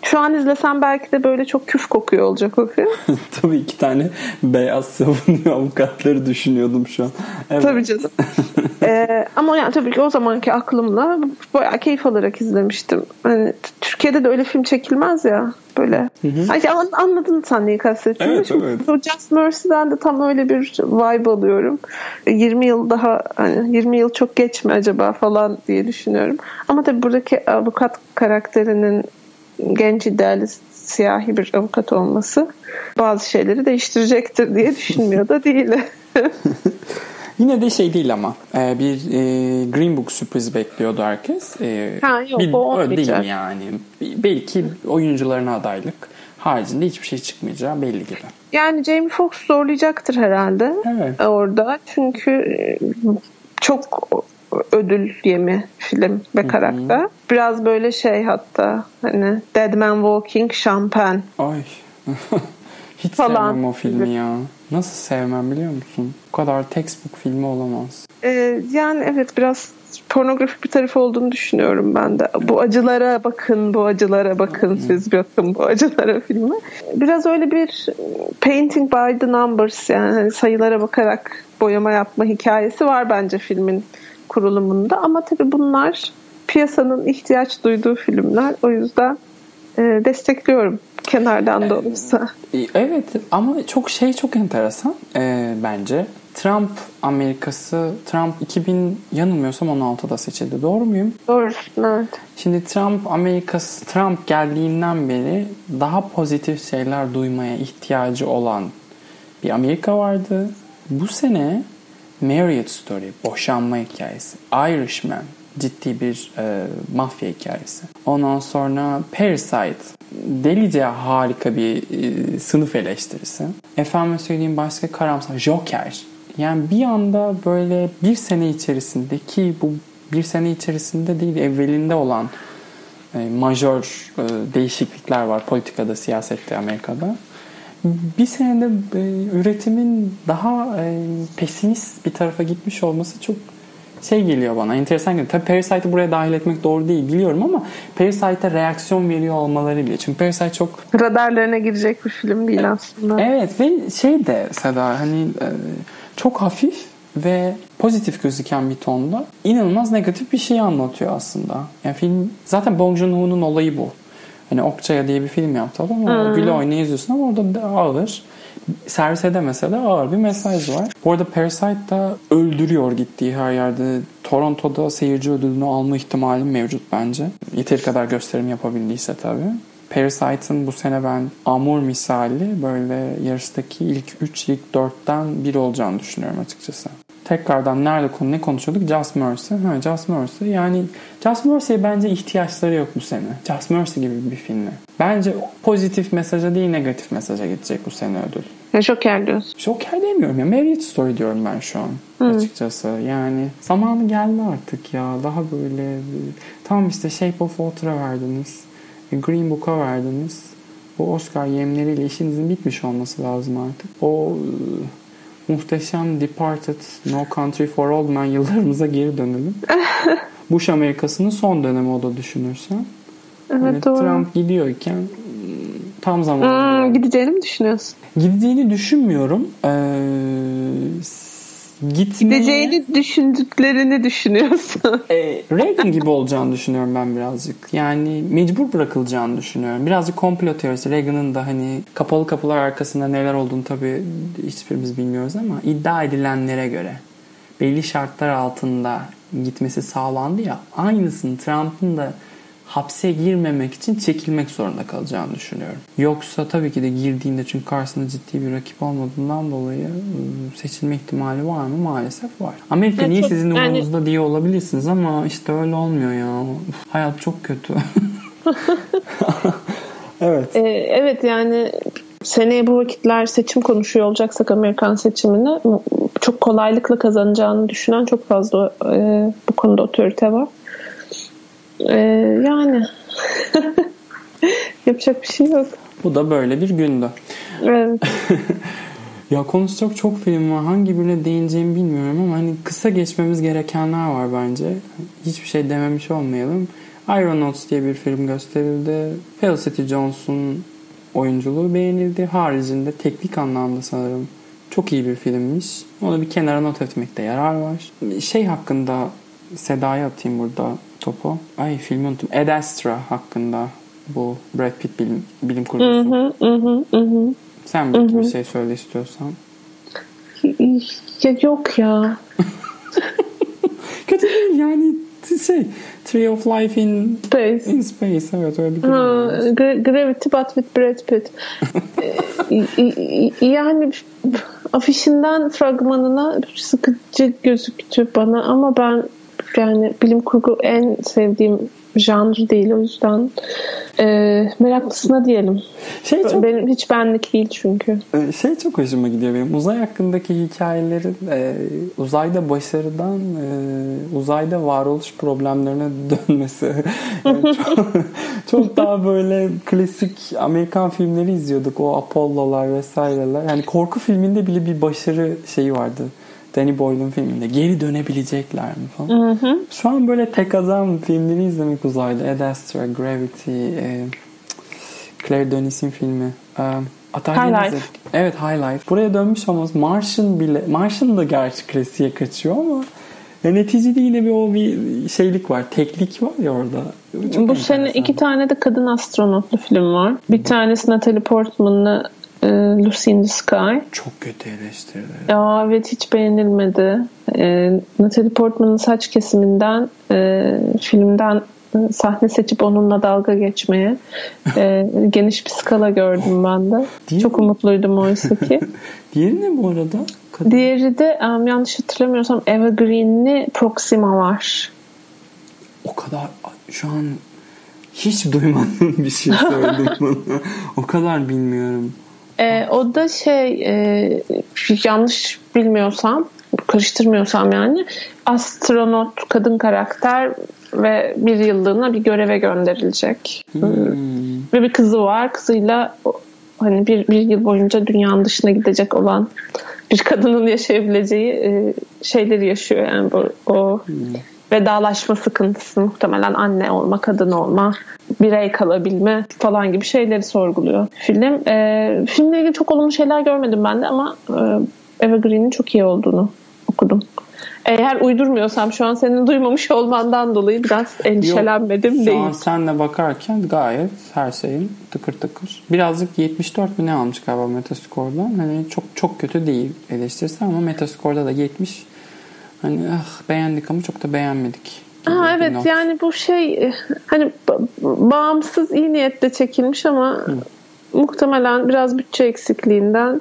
Şu an izlesem belki de böyle çok küf kokuyor olacak o film. Tabii iki tane beyaz savunuyor avukatları düşünüyordum şu an. Evet. Tabii canım. ee, ama yani tabii ki o zamanki aklımla bayağı keyif alarak izlemiştim. Hani Türkiye'de de öyle film çekilmez ya böyle. Ay, an- anladın sen neyi kastettiğimi. Evet, evet. o Just Mercy'den de tam öyle bir vibe alıyorum. 20 yıl daha hani 20 yıl çok geç mi acaba falan diye düşünüyorum. Ama tabii buradaki avukat karakterinin genç idealist siyahi bir avukat olması bazı şeyleri değiştirecektir diye düşünmüyor da değil. Yine de şey değil ama e, bir e, Green Book sürprizi bekliyordu herkes. E, Ha, yok, bir, o öyle değil yani. Belki oyuncularına adaylık haricinde hiçbir şey çıkmayacağı belli gibi. Yani Jamie Foxx zorlayacaktır herhalde Evet. orada. Çünkü e, çok ödül yemi film ve karakter. Biraz böyle şey hatta hani Dead Man Walking, Champagne. Ay. Hiç Falan. sevmem o filmi ya. Nasıl sevmem biliyor musun? Bu kadar textbook filmi olamaz. Ee, yani evet biraz pornografi bir tarafı olduğunu düşünüyorum ben de. Bu acılara bakın, bu acılara bakın, siz bakın bu acılara filmi. Biraz öyle bir painting by the numbers yani hani sayılara bakarak boyama yapma hikayesi var bence filmin kurulumunda. Ama tabii bunlar piyasanın ihtiyaç duyduğu filmler. O yüzden e, destekliyorum kenardan da olsa. Evet ama çok şey çok enteresan e, bence. Trump Amerikası, Trump 2000 yanılmıyorsam 16'da seçildi. Doğru muyum? Doğru, evet. Şimdi Trump Amerikası, Trump geldiğinden beri daha pozitif şeyler duymaya ihtiyacı olan bir Amerika vardı. Bu sene Marriage Story, boşanma hikayesi. Irishman, ciddi bir e, mafya hikayesi. Ondan sonra Parasite, delice harika bir e, sınıf eleştirisi. Efendim söyleyeyim başka karamsar. Joker. Yani bir anda böyle bir sene içerisinde ki bu bir sene içerisinde değil evvelinde olan e, majör e, değişiklikler var politikada, siyasette Amerika'da. Bir senede e, üretimin daha e, pesimist bir tarafa gitmiş olması çok şey geliyor bana. Enteresan geliyor. Tabii Parasite'ı buraya dahil etmek doğru değil biliyorum ama Parasite'e reaksiyon veriyor olmaları bile. Çünkü Parasite çok... Radarlarına girecek bir film değil aslında. Evet ve şey de Seda hani e, çok hafif ve pozitif gözüken bir tonda inanılmaz negatif bir şey anlatıyor aslında. Yani film zaten Bong Joon-ho'nun olayı bu. Hani Okçaya diye bir film yaptı ama hmm. güle oynaya izliyorsun ama orada da ağır servis edemese de ağır bir mesaj var. Bu arada Parasite da öldürüyor gittiği her yerde. Toronto'da seyirci ödülünü alma ihtimali mevcut bence. Yeteri kadar gösterim yapabildiyse tabii. Parasite'ın bu sene ben Amur misali böyle yarıştaki ilk 3, ilk 4'ten biri olacağını düşünüyorum açıkçası. Tekrardan nerede konu ne konuşuyorduk? Just Mercy. Ha, Just Mercy. Yani Just Mercy'ye bence ihtiyaçları yok bu sene. Just Mercy gibi bir filmle. Bence pozitif mesaja değil negatif mesaja gidecek bu sene ödül. Ya Joker diyorsun. Joker demiyorum ya. Marriage Story diyorum ben şu an Hı. açıkçası. Yani zamanı geldi artık ya. Daha böyle tam işte Shape of Water'a verdiniz. Green Book'a verdiniz. Bu Oscar yemleriyle işinizin bitmiş olması lazım artık. O e, muhteşem Departed, No Country for Old Men yıllarımıza geri dönelim. Bush Amerikası'nın son dönemi o da düşünürsen. Evet yani doğru. Trump gidiyorken tam zamanı. Hmm, gideceğini mi düşünüyorsun? Gideceğini düşünmüyorum. Ee, gitmeye... Gideceğini düşündüklerini düşünüyorsun. e, Reagan gibi olacağını düşünüyorum ben birazcık. Yani mecbur bırakılacağını düşünüyorum. Birazcık komplo teorisi. Reagan'ın da hani kapalı kapılar arkasında neler olduğunu tabii hiçbirimiz bilmiyoruz ama iddia edilenlere göre belli şartlar altında gitmesi sağlandı ya. Aynısını Trump'ın da hapse girmemek için çekilmek zorunda kalacağını düşünüyorum. Yoksa tabii ki de girdiğinde çünkü karşısında ciddi bir rakip olmadığından dolayı ıı, seçilme ihtimali var mı? Maalesef var. Amerika evet, niye çok, sizin umurunuzda yani... diye olabilirsiniz ama işte öyle olmuyor ya. hayat çok kötü. evet. Ee, evet yani seneye bu vakitler seçim konuşuyor olacaksak Amerikan seçimini çok kolaylıkla kazanacağını düşünen çok fazla e, bu konuda otorite var. Ee, yani yapacak bir şey yok. Bu da böyle bir gündü. Evet. ya konuşacak çok film var. Hangi birine değineceğimi bilmiyorum ama hani kısa geçmemiz gerekenler var bence. Hiçbir şey dememiş olmayalım. Aeronauts diye bir film gösterildi. Felicity Jones'un oyunculuğu beğenildi. Haricinde teknik anlamda sanırım çok iyi bir filmmiş. Onu bir kenara not etmekte yarar var. Şey hakkında Seda'ya atayım burada topu. Ay filmi unuttum. Ed Astra hakkında bu Brad Pitt bilim, bilim kurgusu. Hı hı, hı hı, Sen bir, hı bir şey söyle istiyorsan. Ya yok ya. Kötü değil yani şey Tree of Life in Space. In Space evet öyle bir ha, Gra- Gravity but with Brad Pitt. yani afişinden fragmanına sıkıcı gözüktü bana ama ben yani bilim kurgu en sevdiğim janr değil o yüzden e, meraklısına diyelim. Şey çok, benim hiç benlik değil çünkü. E, şey çok hoşuma gidiyor benim. Uzay hakkındaki hikayelerin e, uzayda başarıdan e, uzayda varoluş problemlerine dönmesi. Yani çok, çok daha böyle klasik Amerikan filmleri izliyorduk. O Apollo'lar vesaireler. Yani korku filminde bile bir başarı şeyi vardı Danny Boyle'un filminde geri dönebilecekler mi falan. Hı hı. Şu an böyle tek adam filmleri izlemek uzaylı. Ad Astra, Gravity, e, Claire Denis'in filmi. E, hatta High yeni Life. izledik. Evet High Life. Buraya dönmüş olmamız Martian bile Martian da gerçi klasiğe kaçıyor ama ya neticede yine bir o bir şeylik var. Teklik var ya orada. Çok Bu sene iki tane de kadın astronotlu film var. Bir tanesi Natalie Portman'la e, Lucy in the Sky. çok kötü eleştiriler. Ya evet hiç beğenilmedi. E, Natalie Portman'ın saç kesiminden e, filmden e, sahne seçip onunla dalga geçmeye e, geniş bir skala gördüm ben de. Değil Çok mi? umutluydum oysa ki. Diğeri ne bu arada? Kadın. Diğeri de em, yanlış hatırlamıyorsam Eva Green'li Proxima var. O kadar şu an hiç duymadığım bir şey söyledin bana. O kadar bilmiyorum. E, o da şey e, yanlış bilmiyorsam karıştırmıyorsam yani astronot kadın karakter ve bir yıllığına bir göreve gönderilecek. Hmm. Ve bir kızı var. Kızıyla hani bir, bir yıl boyunca dünyanın dışına gidecek olan bir kadının yaşayabileceği e, şeyleri yaşıyor yani bu, o vedalaşma sıkıntısı muhtemelen anne olma, kadın olma, birey kalabilme falan gibi şeyleri sorguluyor film. E, filmle ilgili çok olumlu şeyler görmedim ben de ama e, Eva Green'in çok iyi olduğunu okudum. Eğer uydurmuyorsam şu an senin duymamış olmandan dolayı biraz endişelenmedim Yok, Şu değil. an senle bakarken gayet her şeyin tıkır tıkır. Birazcık 74 mi ne almış galiba Metascore'dan. Hani çok çok kötü değil eleştirisi ama Metascore'da da 70. Hani ah beğendik ama çok da beğenmedik. bir evet not. yani bu şey e, hani ba- bağımsız iyi niyetle çekilmiş ama muhtemelen biraz bütçe eksikliğinden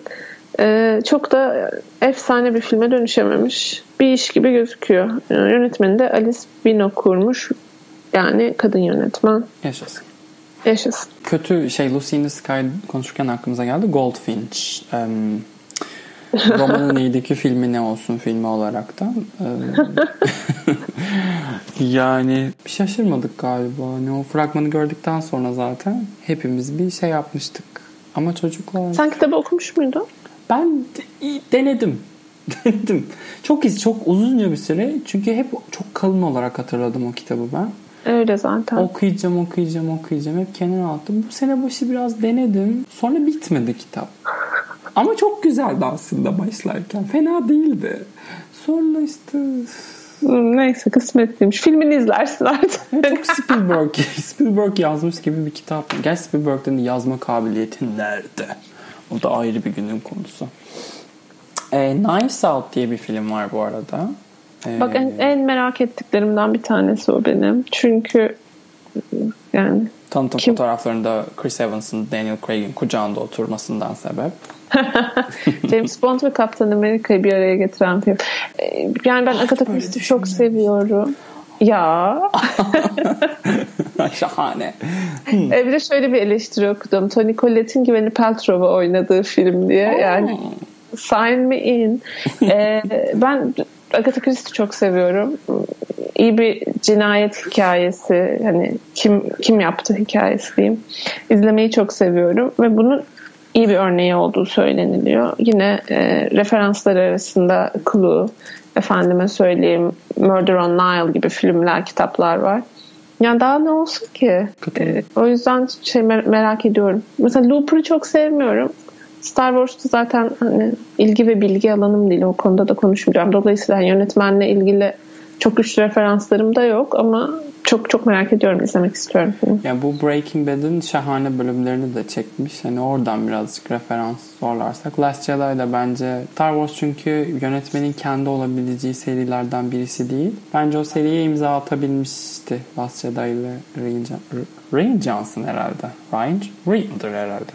e, çok da efsane bir filme dönüşememiş bir iş gibi gözüküyor. E, Yönetmeni de Alice Bino kurmuş. Yani kadın yönetmen. Yaşasın. Yaşasın. Kötü şey Lucy in the Sky konuşurken aklımıza geldi. Goldfinch. Em, Romanın iyideki filmi ne olsun filmi olaraktan. yani şaşırmadık galiba. Hani o fragmanı gördükten sonra zaten hepimiz bir şey yapmıştık. Ama çocuklar... Sen kitabı okumuş muydun? Ben de- denedim. denedim. Çok iz, çok uzunca bir süre. Çünkü hep çok kalın olarak hatırladım o kitabı ben. Öyle zaten. Okuyacağım, okuyacağım, okuyacağım. Hep kenara attım. Bu sene başı biraz denedim. Sonra bitmedi kitap. Ama çok güzeldi aslında başlarken. Fena değildi. Sonra işte Neyse kısmet değilmiş. Filmini izlersin artık. çok Spielberg, Spielberg yazmış gibi bir kitap. Gerçi Spielberg'den de yazma kabiliyeti nerede? O da ayrı bir günün konusu. E, Knives Out diye bir film var bu arada. E, Bak en, en merak ettiklerimden bir tanesi o benim. Çünkü yani tanıtım Kim? fotoğraflarında Chris Evans'ın Daniel Craig'in kucağında oturmasından sebep. James Bond ve Kaptan Amerika'yı bir araya getiren film. Ee, Yani ben Agatha böyle Christie'yi çok seviyorum. Ya. Şahane. Ee, bir de şöyle bir eleştiri okudum. Tony Collette'in Gwyneth Paltrow'a oynadığı film diye. Yani sign me in. Ee, ben Agatha Christie çok seviyorum. İyi bir cinayet hikayesi. Hani kim kim yaptı hikayesi diyeyim. İzlemeyi çok seviyorum ve bunun iyi bir örneği olduğu söyleniliyor. Yine e, referanslar arasında Clue, efendime söyleyeyim Murder on Nile gibi filmler, kitaplar var. Yani daha ne olsun ki? E, o yüzden şey mer- merak ediyorum. Mesela Looper'ı çok sevmiyorum. Star Wars'ta zaten hani ilgi ve bilgi alanım değil. O konuda da konuşmayacağım. Dolayısıyla hani yönetmenle ilgili çok güçlü referanslarım da yok ama çok çok merak ediyorum. izlemek istiyorum filmi. Yani bu Breaking Bad'in şahane bölümlerini de çekmiş. Hani oradan birazcık referans zorlarsak. Last Jedi da bence Star Wars çünkü yönetmenin kendi olabileceği serilerden birisi değil. Bence o seriye imza atabilmişti Last Jedi ile Rian, Jon- Rian Johnson herhalde. Ryan? Rian'dır herhalde.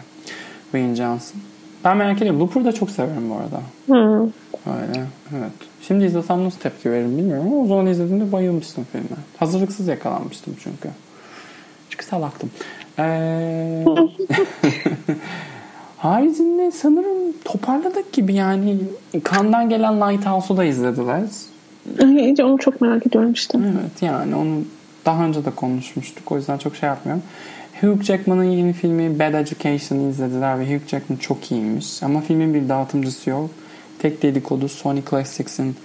Rian Johnson. Ben merak ediyorum. Looper'ı da çok severim bu arada. Hı. Öyle. Evet. Şimdi izlesem nasıl tepki veririm bilmiyorum ama o zaman izlediğimde bayılmıştım filme. Hazırlıksız yakalanmıştım çünkü. Çünkü salaktım. Ee... Haricinde sanırım toparladık gibi yani. Kandan gelen Lighthouse'u da izlediler. Hiç onu çok merak ediyorum işte. Evet yani onu daha önce de konuşmuştuk. O yüzden çok şey yapmıyorum. Hugh Jackman'ın yeni filmi Bad Education'ı izlediler ve Hugh Jackman çok iyiymiş. Ama filmin bir dağıtımcısı yok. Tek dedikodu Sony Classics'in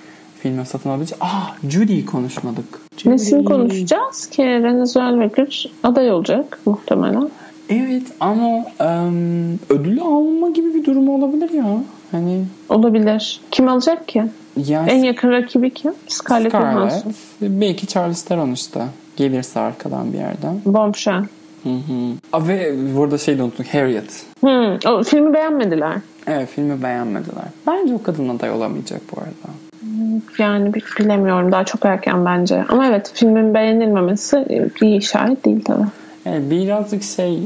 filme satın alabileceği. Ah Judy'yi konuşmadık. Judy. Nesini konuşacağız ki? Renée Zellweger aday olacak muhtemelen. Evet ama um, ödülü alma gibi bir durum olabilir ya. Hani olabilir. Kim alacak ki? Yani, en yakın rakibi kim? Scarlett, Johansson. Belki Charles Theron işte. Gelirse arkadan bir yerden. Bombshell. Hı hı. Ve burada şey de unuttuk. Harriet. Hı, o filmi beğenmediler. Evet filmi beğenmediler. Bence o kadın aday olamayacak bu arada. Yani bilemiyorum. Daha çok erken bence. Ama evet filmin beğenilmemesi bir işaret değil tabii. Evet, birazcık şey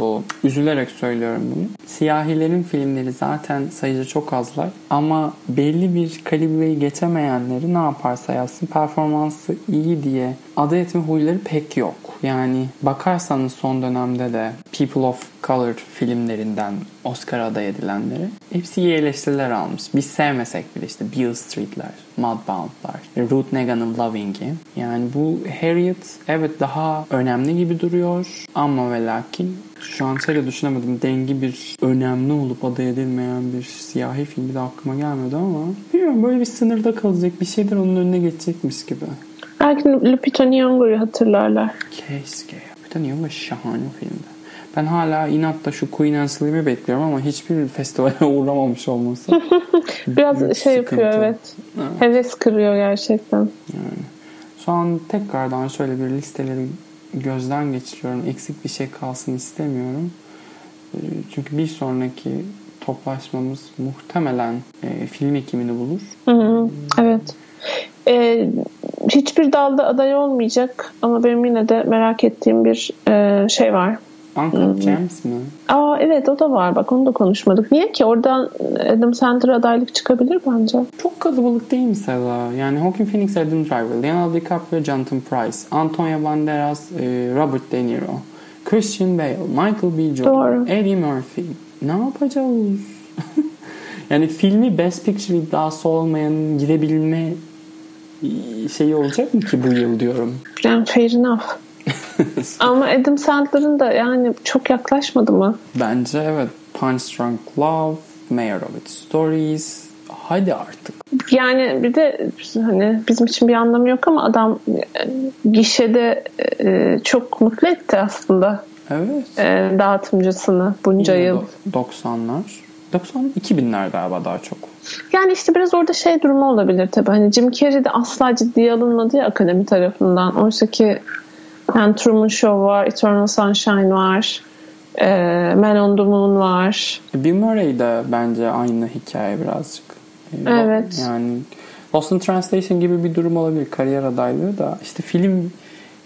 bu üzülerek söylüyorum bunu. Siyahilerin filmleri zaten sayıca çok azlar ama belli bir kalibreyi geçemeyenleri ne yaparsa yapsın performansı iyi diye aday etme huyları pek yok. Yani bakarsanız son dönemde de People of Color filmlerinden Oscar aday edilenleri hepsi iyi eleştiriler almış. Biz sevmesek bile işte Beale Street'ler, Mudbound'lar, Ruth Nega'nın Loving'i. Yani bu Harriet evet daha önemli gibi duruyor ama ve lakin şu an şöyle düşünemedim. Dengi bir önemli olup aday edilmeyen bir siyahi filmi de aklıma gelmedi ama bilmiyorum böyle bir sınırda kalacak bir şeyler onun önüne geçecekmiş gibi. Belki Lupita Nyong'o'yu hatırlarlar. Keşke. Lupita Nyong'o şahane filmdi. Ben hala inatla şu Queen and Slim'i bekliyorum ama hiçbir festivale uğramamış olması. Biraz şey sıkıntı. yapıyor evet. evet. Heves kırıyor gerçekten. Yani. Şu an tekrardan şöyle bir listeleri gözden geçiriyorum. Eksik bir şey kalsın istemiyorum. Ee, çünkü bir sonraki toplaşmamız muhtemelen e, film ekimini bulur. Hı hı, evet. Ee, hiçbir dalda aday olmayacak ama benim yine de merak ettiğim bir e, şey var. Uncle hmm. James mi? Aa evet o da var. Bak onu da konuşmadık. Niye ki? Oradan Adam Sandler adaylık çıkabilir bence. Çok kalabalık değil mi Seda? Yani Joaquin Phoenix, Adam Driver, Leonardo DiCaprio, Jonathan Price, Antonio Banderas, e, Robert De Niro, Christian Bale, Michael B. Jordan, Doğru. Eddie Murphy. Ne yapacağız? yani filmi Best Picture iddiası olmayan girebilme şeyi olacak mı ki bu yıl diyorum. Yani fair enough. Ama Adam Sandler'ın da yani çok yaklaşmadı mı? Bence evet. Punch Drunk Love, Mayor of Its Stories. Hadi artık. Yani bir de hani bizim için bir anlamı yok ama adam e, gişede e, çok mutlu etti aslında. Evet. E, dağıtımcısını bunca Yine yıl. 90'lar. 90 2000'ler galiba daha çok. Yani işte biraz orada şey durumu olabilir tabii. Hani Jim Carrey de asla ciddiye alınmadı ya akademi tarafından. Oysa ki yani Truman Show var, Eternal Sunshine var, e, Man on the Moon var. Bill Murray de bence aynı hikaye birazcık. E, evet. Yani Lost in Translation gibi bir durum olabilir kariyer adaylığı da. İşte film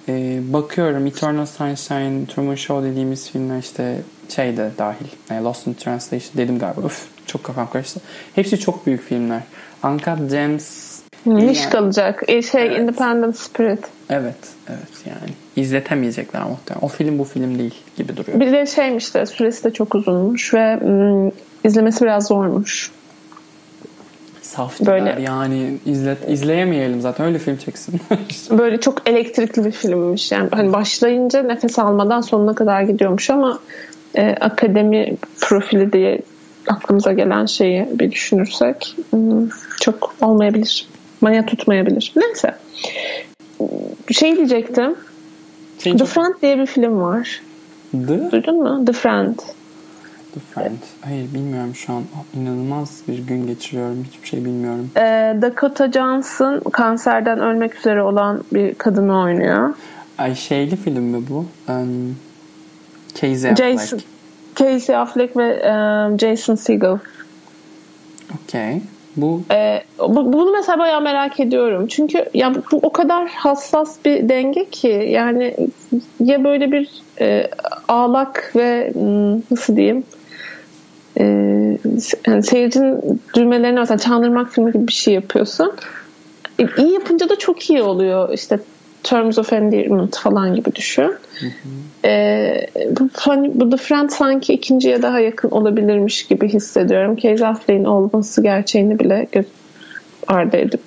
e, bakıyorum Eternal Sunshine, Truman Show dediğimiz filmler işte şey de dahil. E, Lost in Translation dedim galiba. Uf, çok kafam karıştı. Hepsi çok büyük filmler. Uncut Gems Niş yani, kalacak. E, şey evet. Independent Spirit. Evet. Evet yani. izletemeyecekler muhtemelen. O film bu film değil gibi duruyor. Bir de şeymiş de süresi de çok uzunmuş ve ım, izlemesi biraz zormuş. Saf böyle yani izle, izleyemeyelim zaten öyle film çeksin. böyle çok elektrikli bir filmmiş yani hani başlayınca nefes almadan sonuna kadar gidiyormuş ama e, akademi profili diye aklımıza gelen şeyi bir düşünürsek çok olmayabilir. Maya tutmayabilir. Neyse. Şey diyecektim. Şey The Friend diye bir film var. The? Duydun mu? The Friend. The Friend. Hayır bilmiyorum şu an. inanılmaz bir gün geçiriyorum. Hiçbir şey bilmiyorum. Ee, Dakota Johnson kanserden ölmek üzere olan bir kadını oynuyor. Ay şeyli film mi bu? Um, Casey Affleck. Jason, Casey Affleck ve um, Jason Segel. Okay. Bu ee, bunu mesela bayağı merak ediyorum. Çünkü ya bu o kadar hassas bir denge ki yani ya böyle bir e, ağlak ve hmm, nasıl diyeyim e, yani seyircinin düğmelerini mesela Çağınırmak filmi gibi bir şey yapıyorsun. E, iyi yapınca da çok iyi oluyor. İşte Terms of Endearment falan gibi düşün. Ee, bu, hani, bu The Friend sanki ikinciye daha yakın olabilirmiş gibi hissediyorum. Casey Affleck'in olması gerçeğini bile göz ardı edip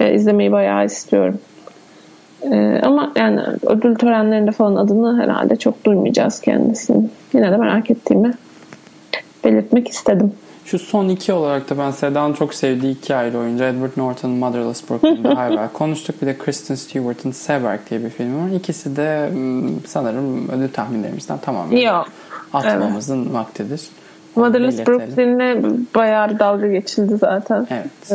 e, izlemeyi bayağı istiyorum. Ee, ama yani ödül törenlerinde falan adını herhalde çok duymayacağız kendisini. Yine de merak ettiğimi belirtmek istedim. Şu son iki olarak da ben Seda'nın çok sevdiği iki ayrı oyuncu. Edward Norton'un Motherless Brooklyn'da hayal konuştuk. Bir de Kristen Stewart'ın Seberg diye bir film var. İkisi de hmm, sanırım ödül tahminlerimizden tamamen Yok. atmamızın evet. vaktidir. Motherless Brooklyn'le bayağı bir dalga geçildi zaten. Evet. Ee,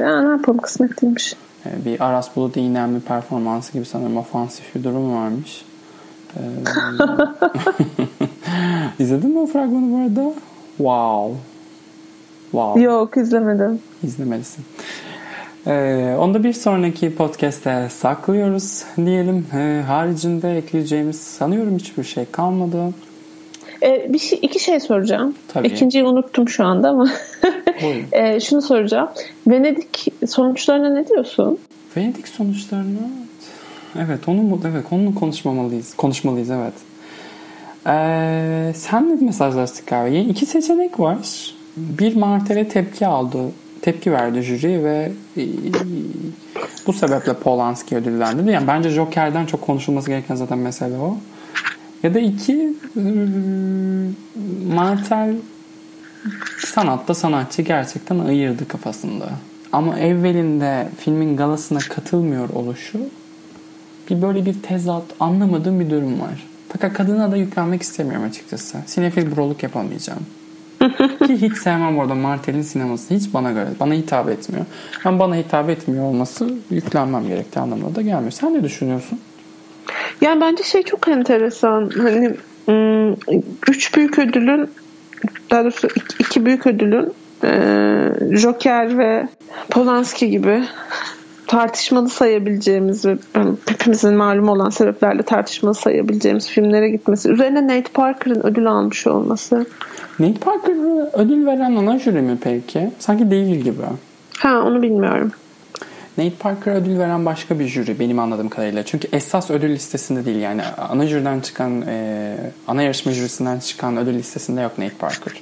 ya ne yapalım kısmet değilmiş. Ee, bir Aras Bulut İğnemli performansı gibi sanırım ofansif bir durum varmış. Ee, İzledin mi o fragmanı bu arada? Wow. Wow. Yok izlemedim. İzlemelisin. Ee, onu da bir sonraki podcast'te saklıyoruz diyelim. Ee, haricinde ekleyeceğimiz sanıyorum hiçbir şey kalmadı. Ee, bir şey, iki şey soracağım. Tabii. İkinciyi unuttum şu anda ama. ee, şunu soracağım. Venedik sonuçlarına ne diyorsun? Venedik sonuçlarına Evet onu evet onu konuşmamalıyız. Konuşmalıyız evet. Ee, sen de mesajlaştık abi. İki seçenek var. Bir Martel'e tepki aldı. Tepki verdi jüri ve e, bu sebeple Polanski ödüllendirdi. Yani bence Joker'den çok konuşulması gereken zaten mesele o. Ya da iki e, Martel sanatta sanatçı gerçekten ayırdı kafasında. Ama evvelinde filmin galasına katılmıyor oluşu bir böyle bir tezat anlamadığım bir durum var. Fakat kadına da yüklenmek istemiyorum açıkçası. Sinefil broluk yapamayacağım. Ki hiç sevmem orada Martel'in sineması. Hiç bana göre. Bana hitap etmiyor. Ben bana hitap etmiyor olması yüklenmem gerektiği anlamına da gelmiyor. Sen ne düşünüyorsun? Yani bence şey çok enteresan. Hani üç büyük ödülün daha doğrusu iki büyük ödülün Joker ve Polanski gibi tartışmalı sayabileceğimiz ve hepimizin malum olan sebeplerle tartışmalı sayabileceğimiz filmlere gitmesi. Üzerine Nate Parker'ın ödül almış olması. Nate Parker ödül veren ana jüri mi peki? Sanki değil gibi. Ha onu bilmiyorum. Nate Parker ödül veren başka bir jüri benim anladığım kadarıyla. Çünkü esas ödül listesinde değil yani ana jüriden çıkan e, ana yarışma jürisinden çıkan ödül listesinde yok Nate Parker.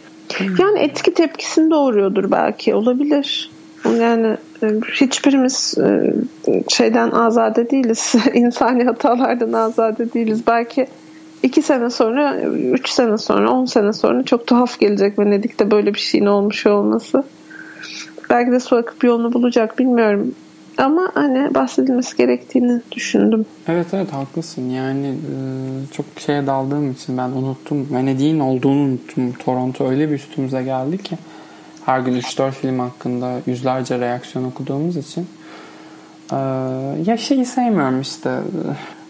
Yani etki tepkisini doğuruyordur belki olabilir. Yani e, hiçbirimiz e, şeyden azade değiliz. İnsani hatalardan azade değiliz. Belki iki sene sonra, üç sene sonra, on sene sonra çok tuhaf gelecek Venedik'te böyle bir şeyin olmuş olması. Belki de su akıp yolunu bulacak bilmiyorum. Ama hani bahsedilmesi gerektiğini düşündüm. Evet evet haklısın. Yani e, çok şeye daldığım için ben unuttum. Venedik'in olduğunu unuttum. Toronto öyle bir üstümüze geldi ki her gün 3-4 film hakkında yüzlerce reaksiyon okuduğumuz için ee, ya şeyi sevmiyorum işte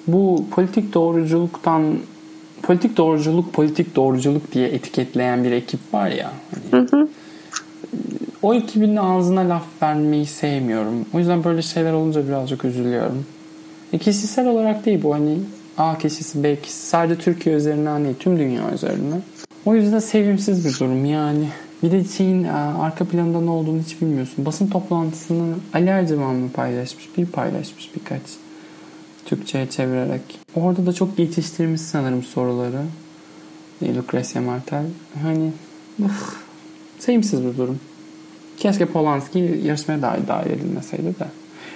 bu politik doğruculuktan politik doğruculuk politik doğruculuk diye etiketleyen bir ekip var ya hani, hı hı. o ekibin ağzına laf vermeyi sevmiyorum. O yüzden böyle şeyler olunca birazcık üzülüyorum. E, kişisel olarak değil bu hani A kişisi B kişisi sadece Türkiye üzerinden değil tüm dünya üzerine o yüzden sevimsiz bir durum yani bir de şeyin e, arka planında ne olduğunu hiç bilmiyorsun. Basın toplantısını Ali Erceman mı paylaşmış? Bir paylaşmış birkaç. Türkçe'ye çevirerek. Orada da çok geçiştirmiş sanırım soruları. Lucrecia Martel. Hani uf, sevimsiz bir durum. Keşke Polanski yarışmaya dahil, dahil edilmeseydi de.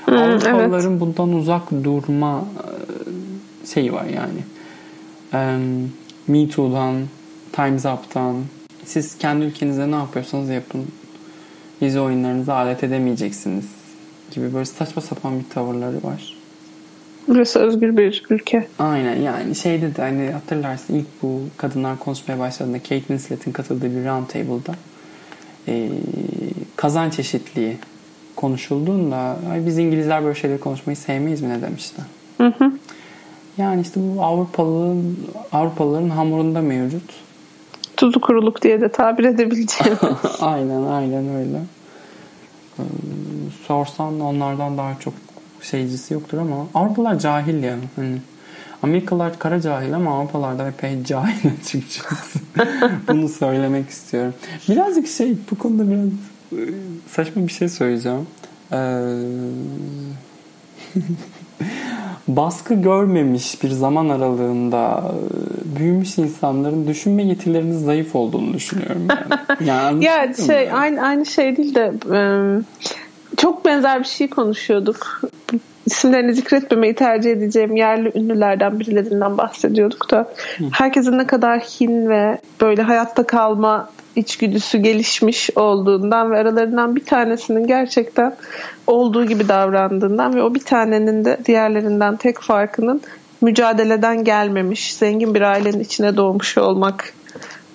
Hmm, Avrupalıların evet. bundan uzak durma e, şeyi var yani. Um, Me Too'dan, Time's Up'tan, siz kendi ülkenizde ne yapıyorsanız yapın. Bizi oyunlarınıza alet edemeyeceksiniz gibi böyle saçma sapan bir tavırları var. Burası özgür bir ülke. Aynen yani şeyde de hani hatırlarsın ilk bu kadınlar konuşmaya başladığında Kate Winslet'in katıldığı bir round table'da e, kazanç eşitliği konuşulduğunda Ay biz İngilizler böyle şeyleri konuşmayı sevmeyiz mi ne demişti. Hı hı. Yani işte bu Avrupalıların Avrupalıların hamurunda mevcut tuzu kuruluk diye de tabir edebileceğim. aynen aynen öyle. Ee, sorsan onlardan daha çok şeycisi yoktur ama Avrupalılar cahil ya. Hani Amerikalılar kara cahil ama Avrupalılar da epey cahil açıkçası. Bunu söylemek istiyorum. Birazcık şey bu konuda biraz e, saçma bir şey söyleyeceğim. Ee, baskı görmemiş bir zaman aralığında e, büyümüş insanların düşünme yetilerinin zayıf olduğunu düşünüyorum. Yani, yani ya şey aynı aynı şey değil de çok benzer bir şey konuşuyorduk. İsimlerini zikretmemeyi tercih edeceğim yerli ünlülerden birilerinden bahsediyorduk da herkesin ne kadar hin ve böyle hayatta kalma içgüdüsü gelişmiş olduğundan ve aralarından bir tanesinin gerçekten olduğu gibi davrandığından ve o bir tanenin de diğerlerinden tek farkının mücadeleden gelmemiş, zengin bir ailenin içine doğmuş olmak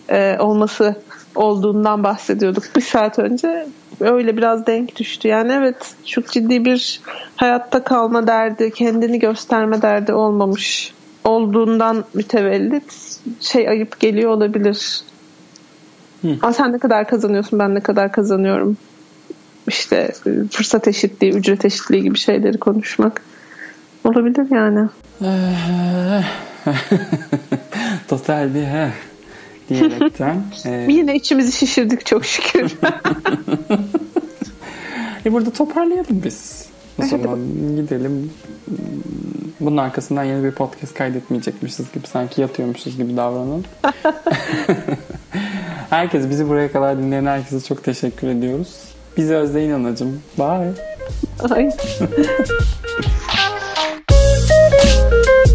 e, olması olduğundan bahsediyorduk bir saat önce. Öyle biraz denk düştü. Yani evet çok ciddi bir hayatta kalma derdi, kendini gösterme derdi olmamış olduğundan mütevellit şey ayıp geliyor olabilir. Hı. sen ne kadar kazanıyorsun ben ne kadar kazanıyorum. İşte fırsat eşitliği, ücret eşitliği gibi şeyleri konuşmak olabilir yani. Total bir he diyerekten. e... Yine içimizi şişirdik çok şükür. e burada toparlayalım biz. O zaman gidelim. Bunun arkasından yeni bir podcast kaydetmeyecekmişiz gibi sanki yatıyormuşuz gibi davranın. herkes bizi buraya kadar dinleyen herkese çok teşekkür ediyoruz. Bizi özleyin anacım. Bye. Bye.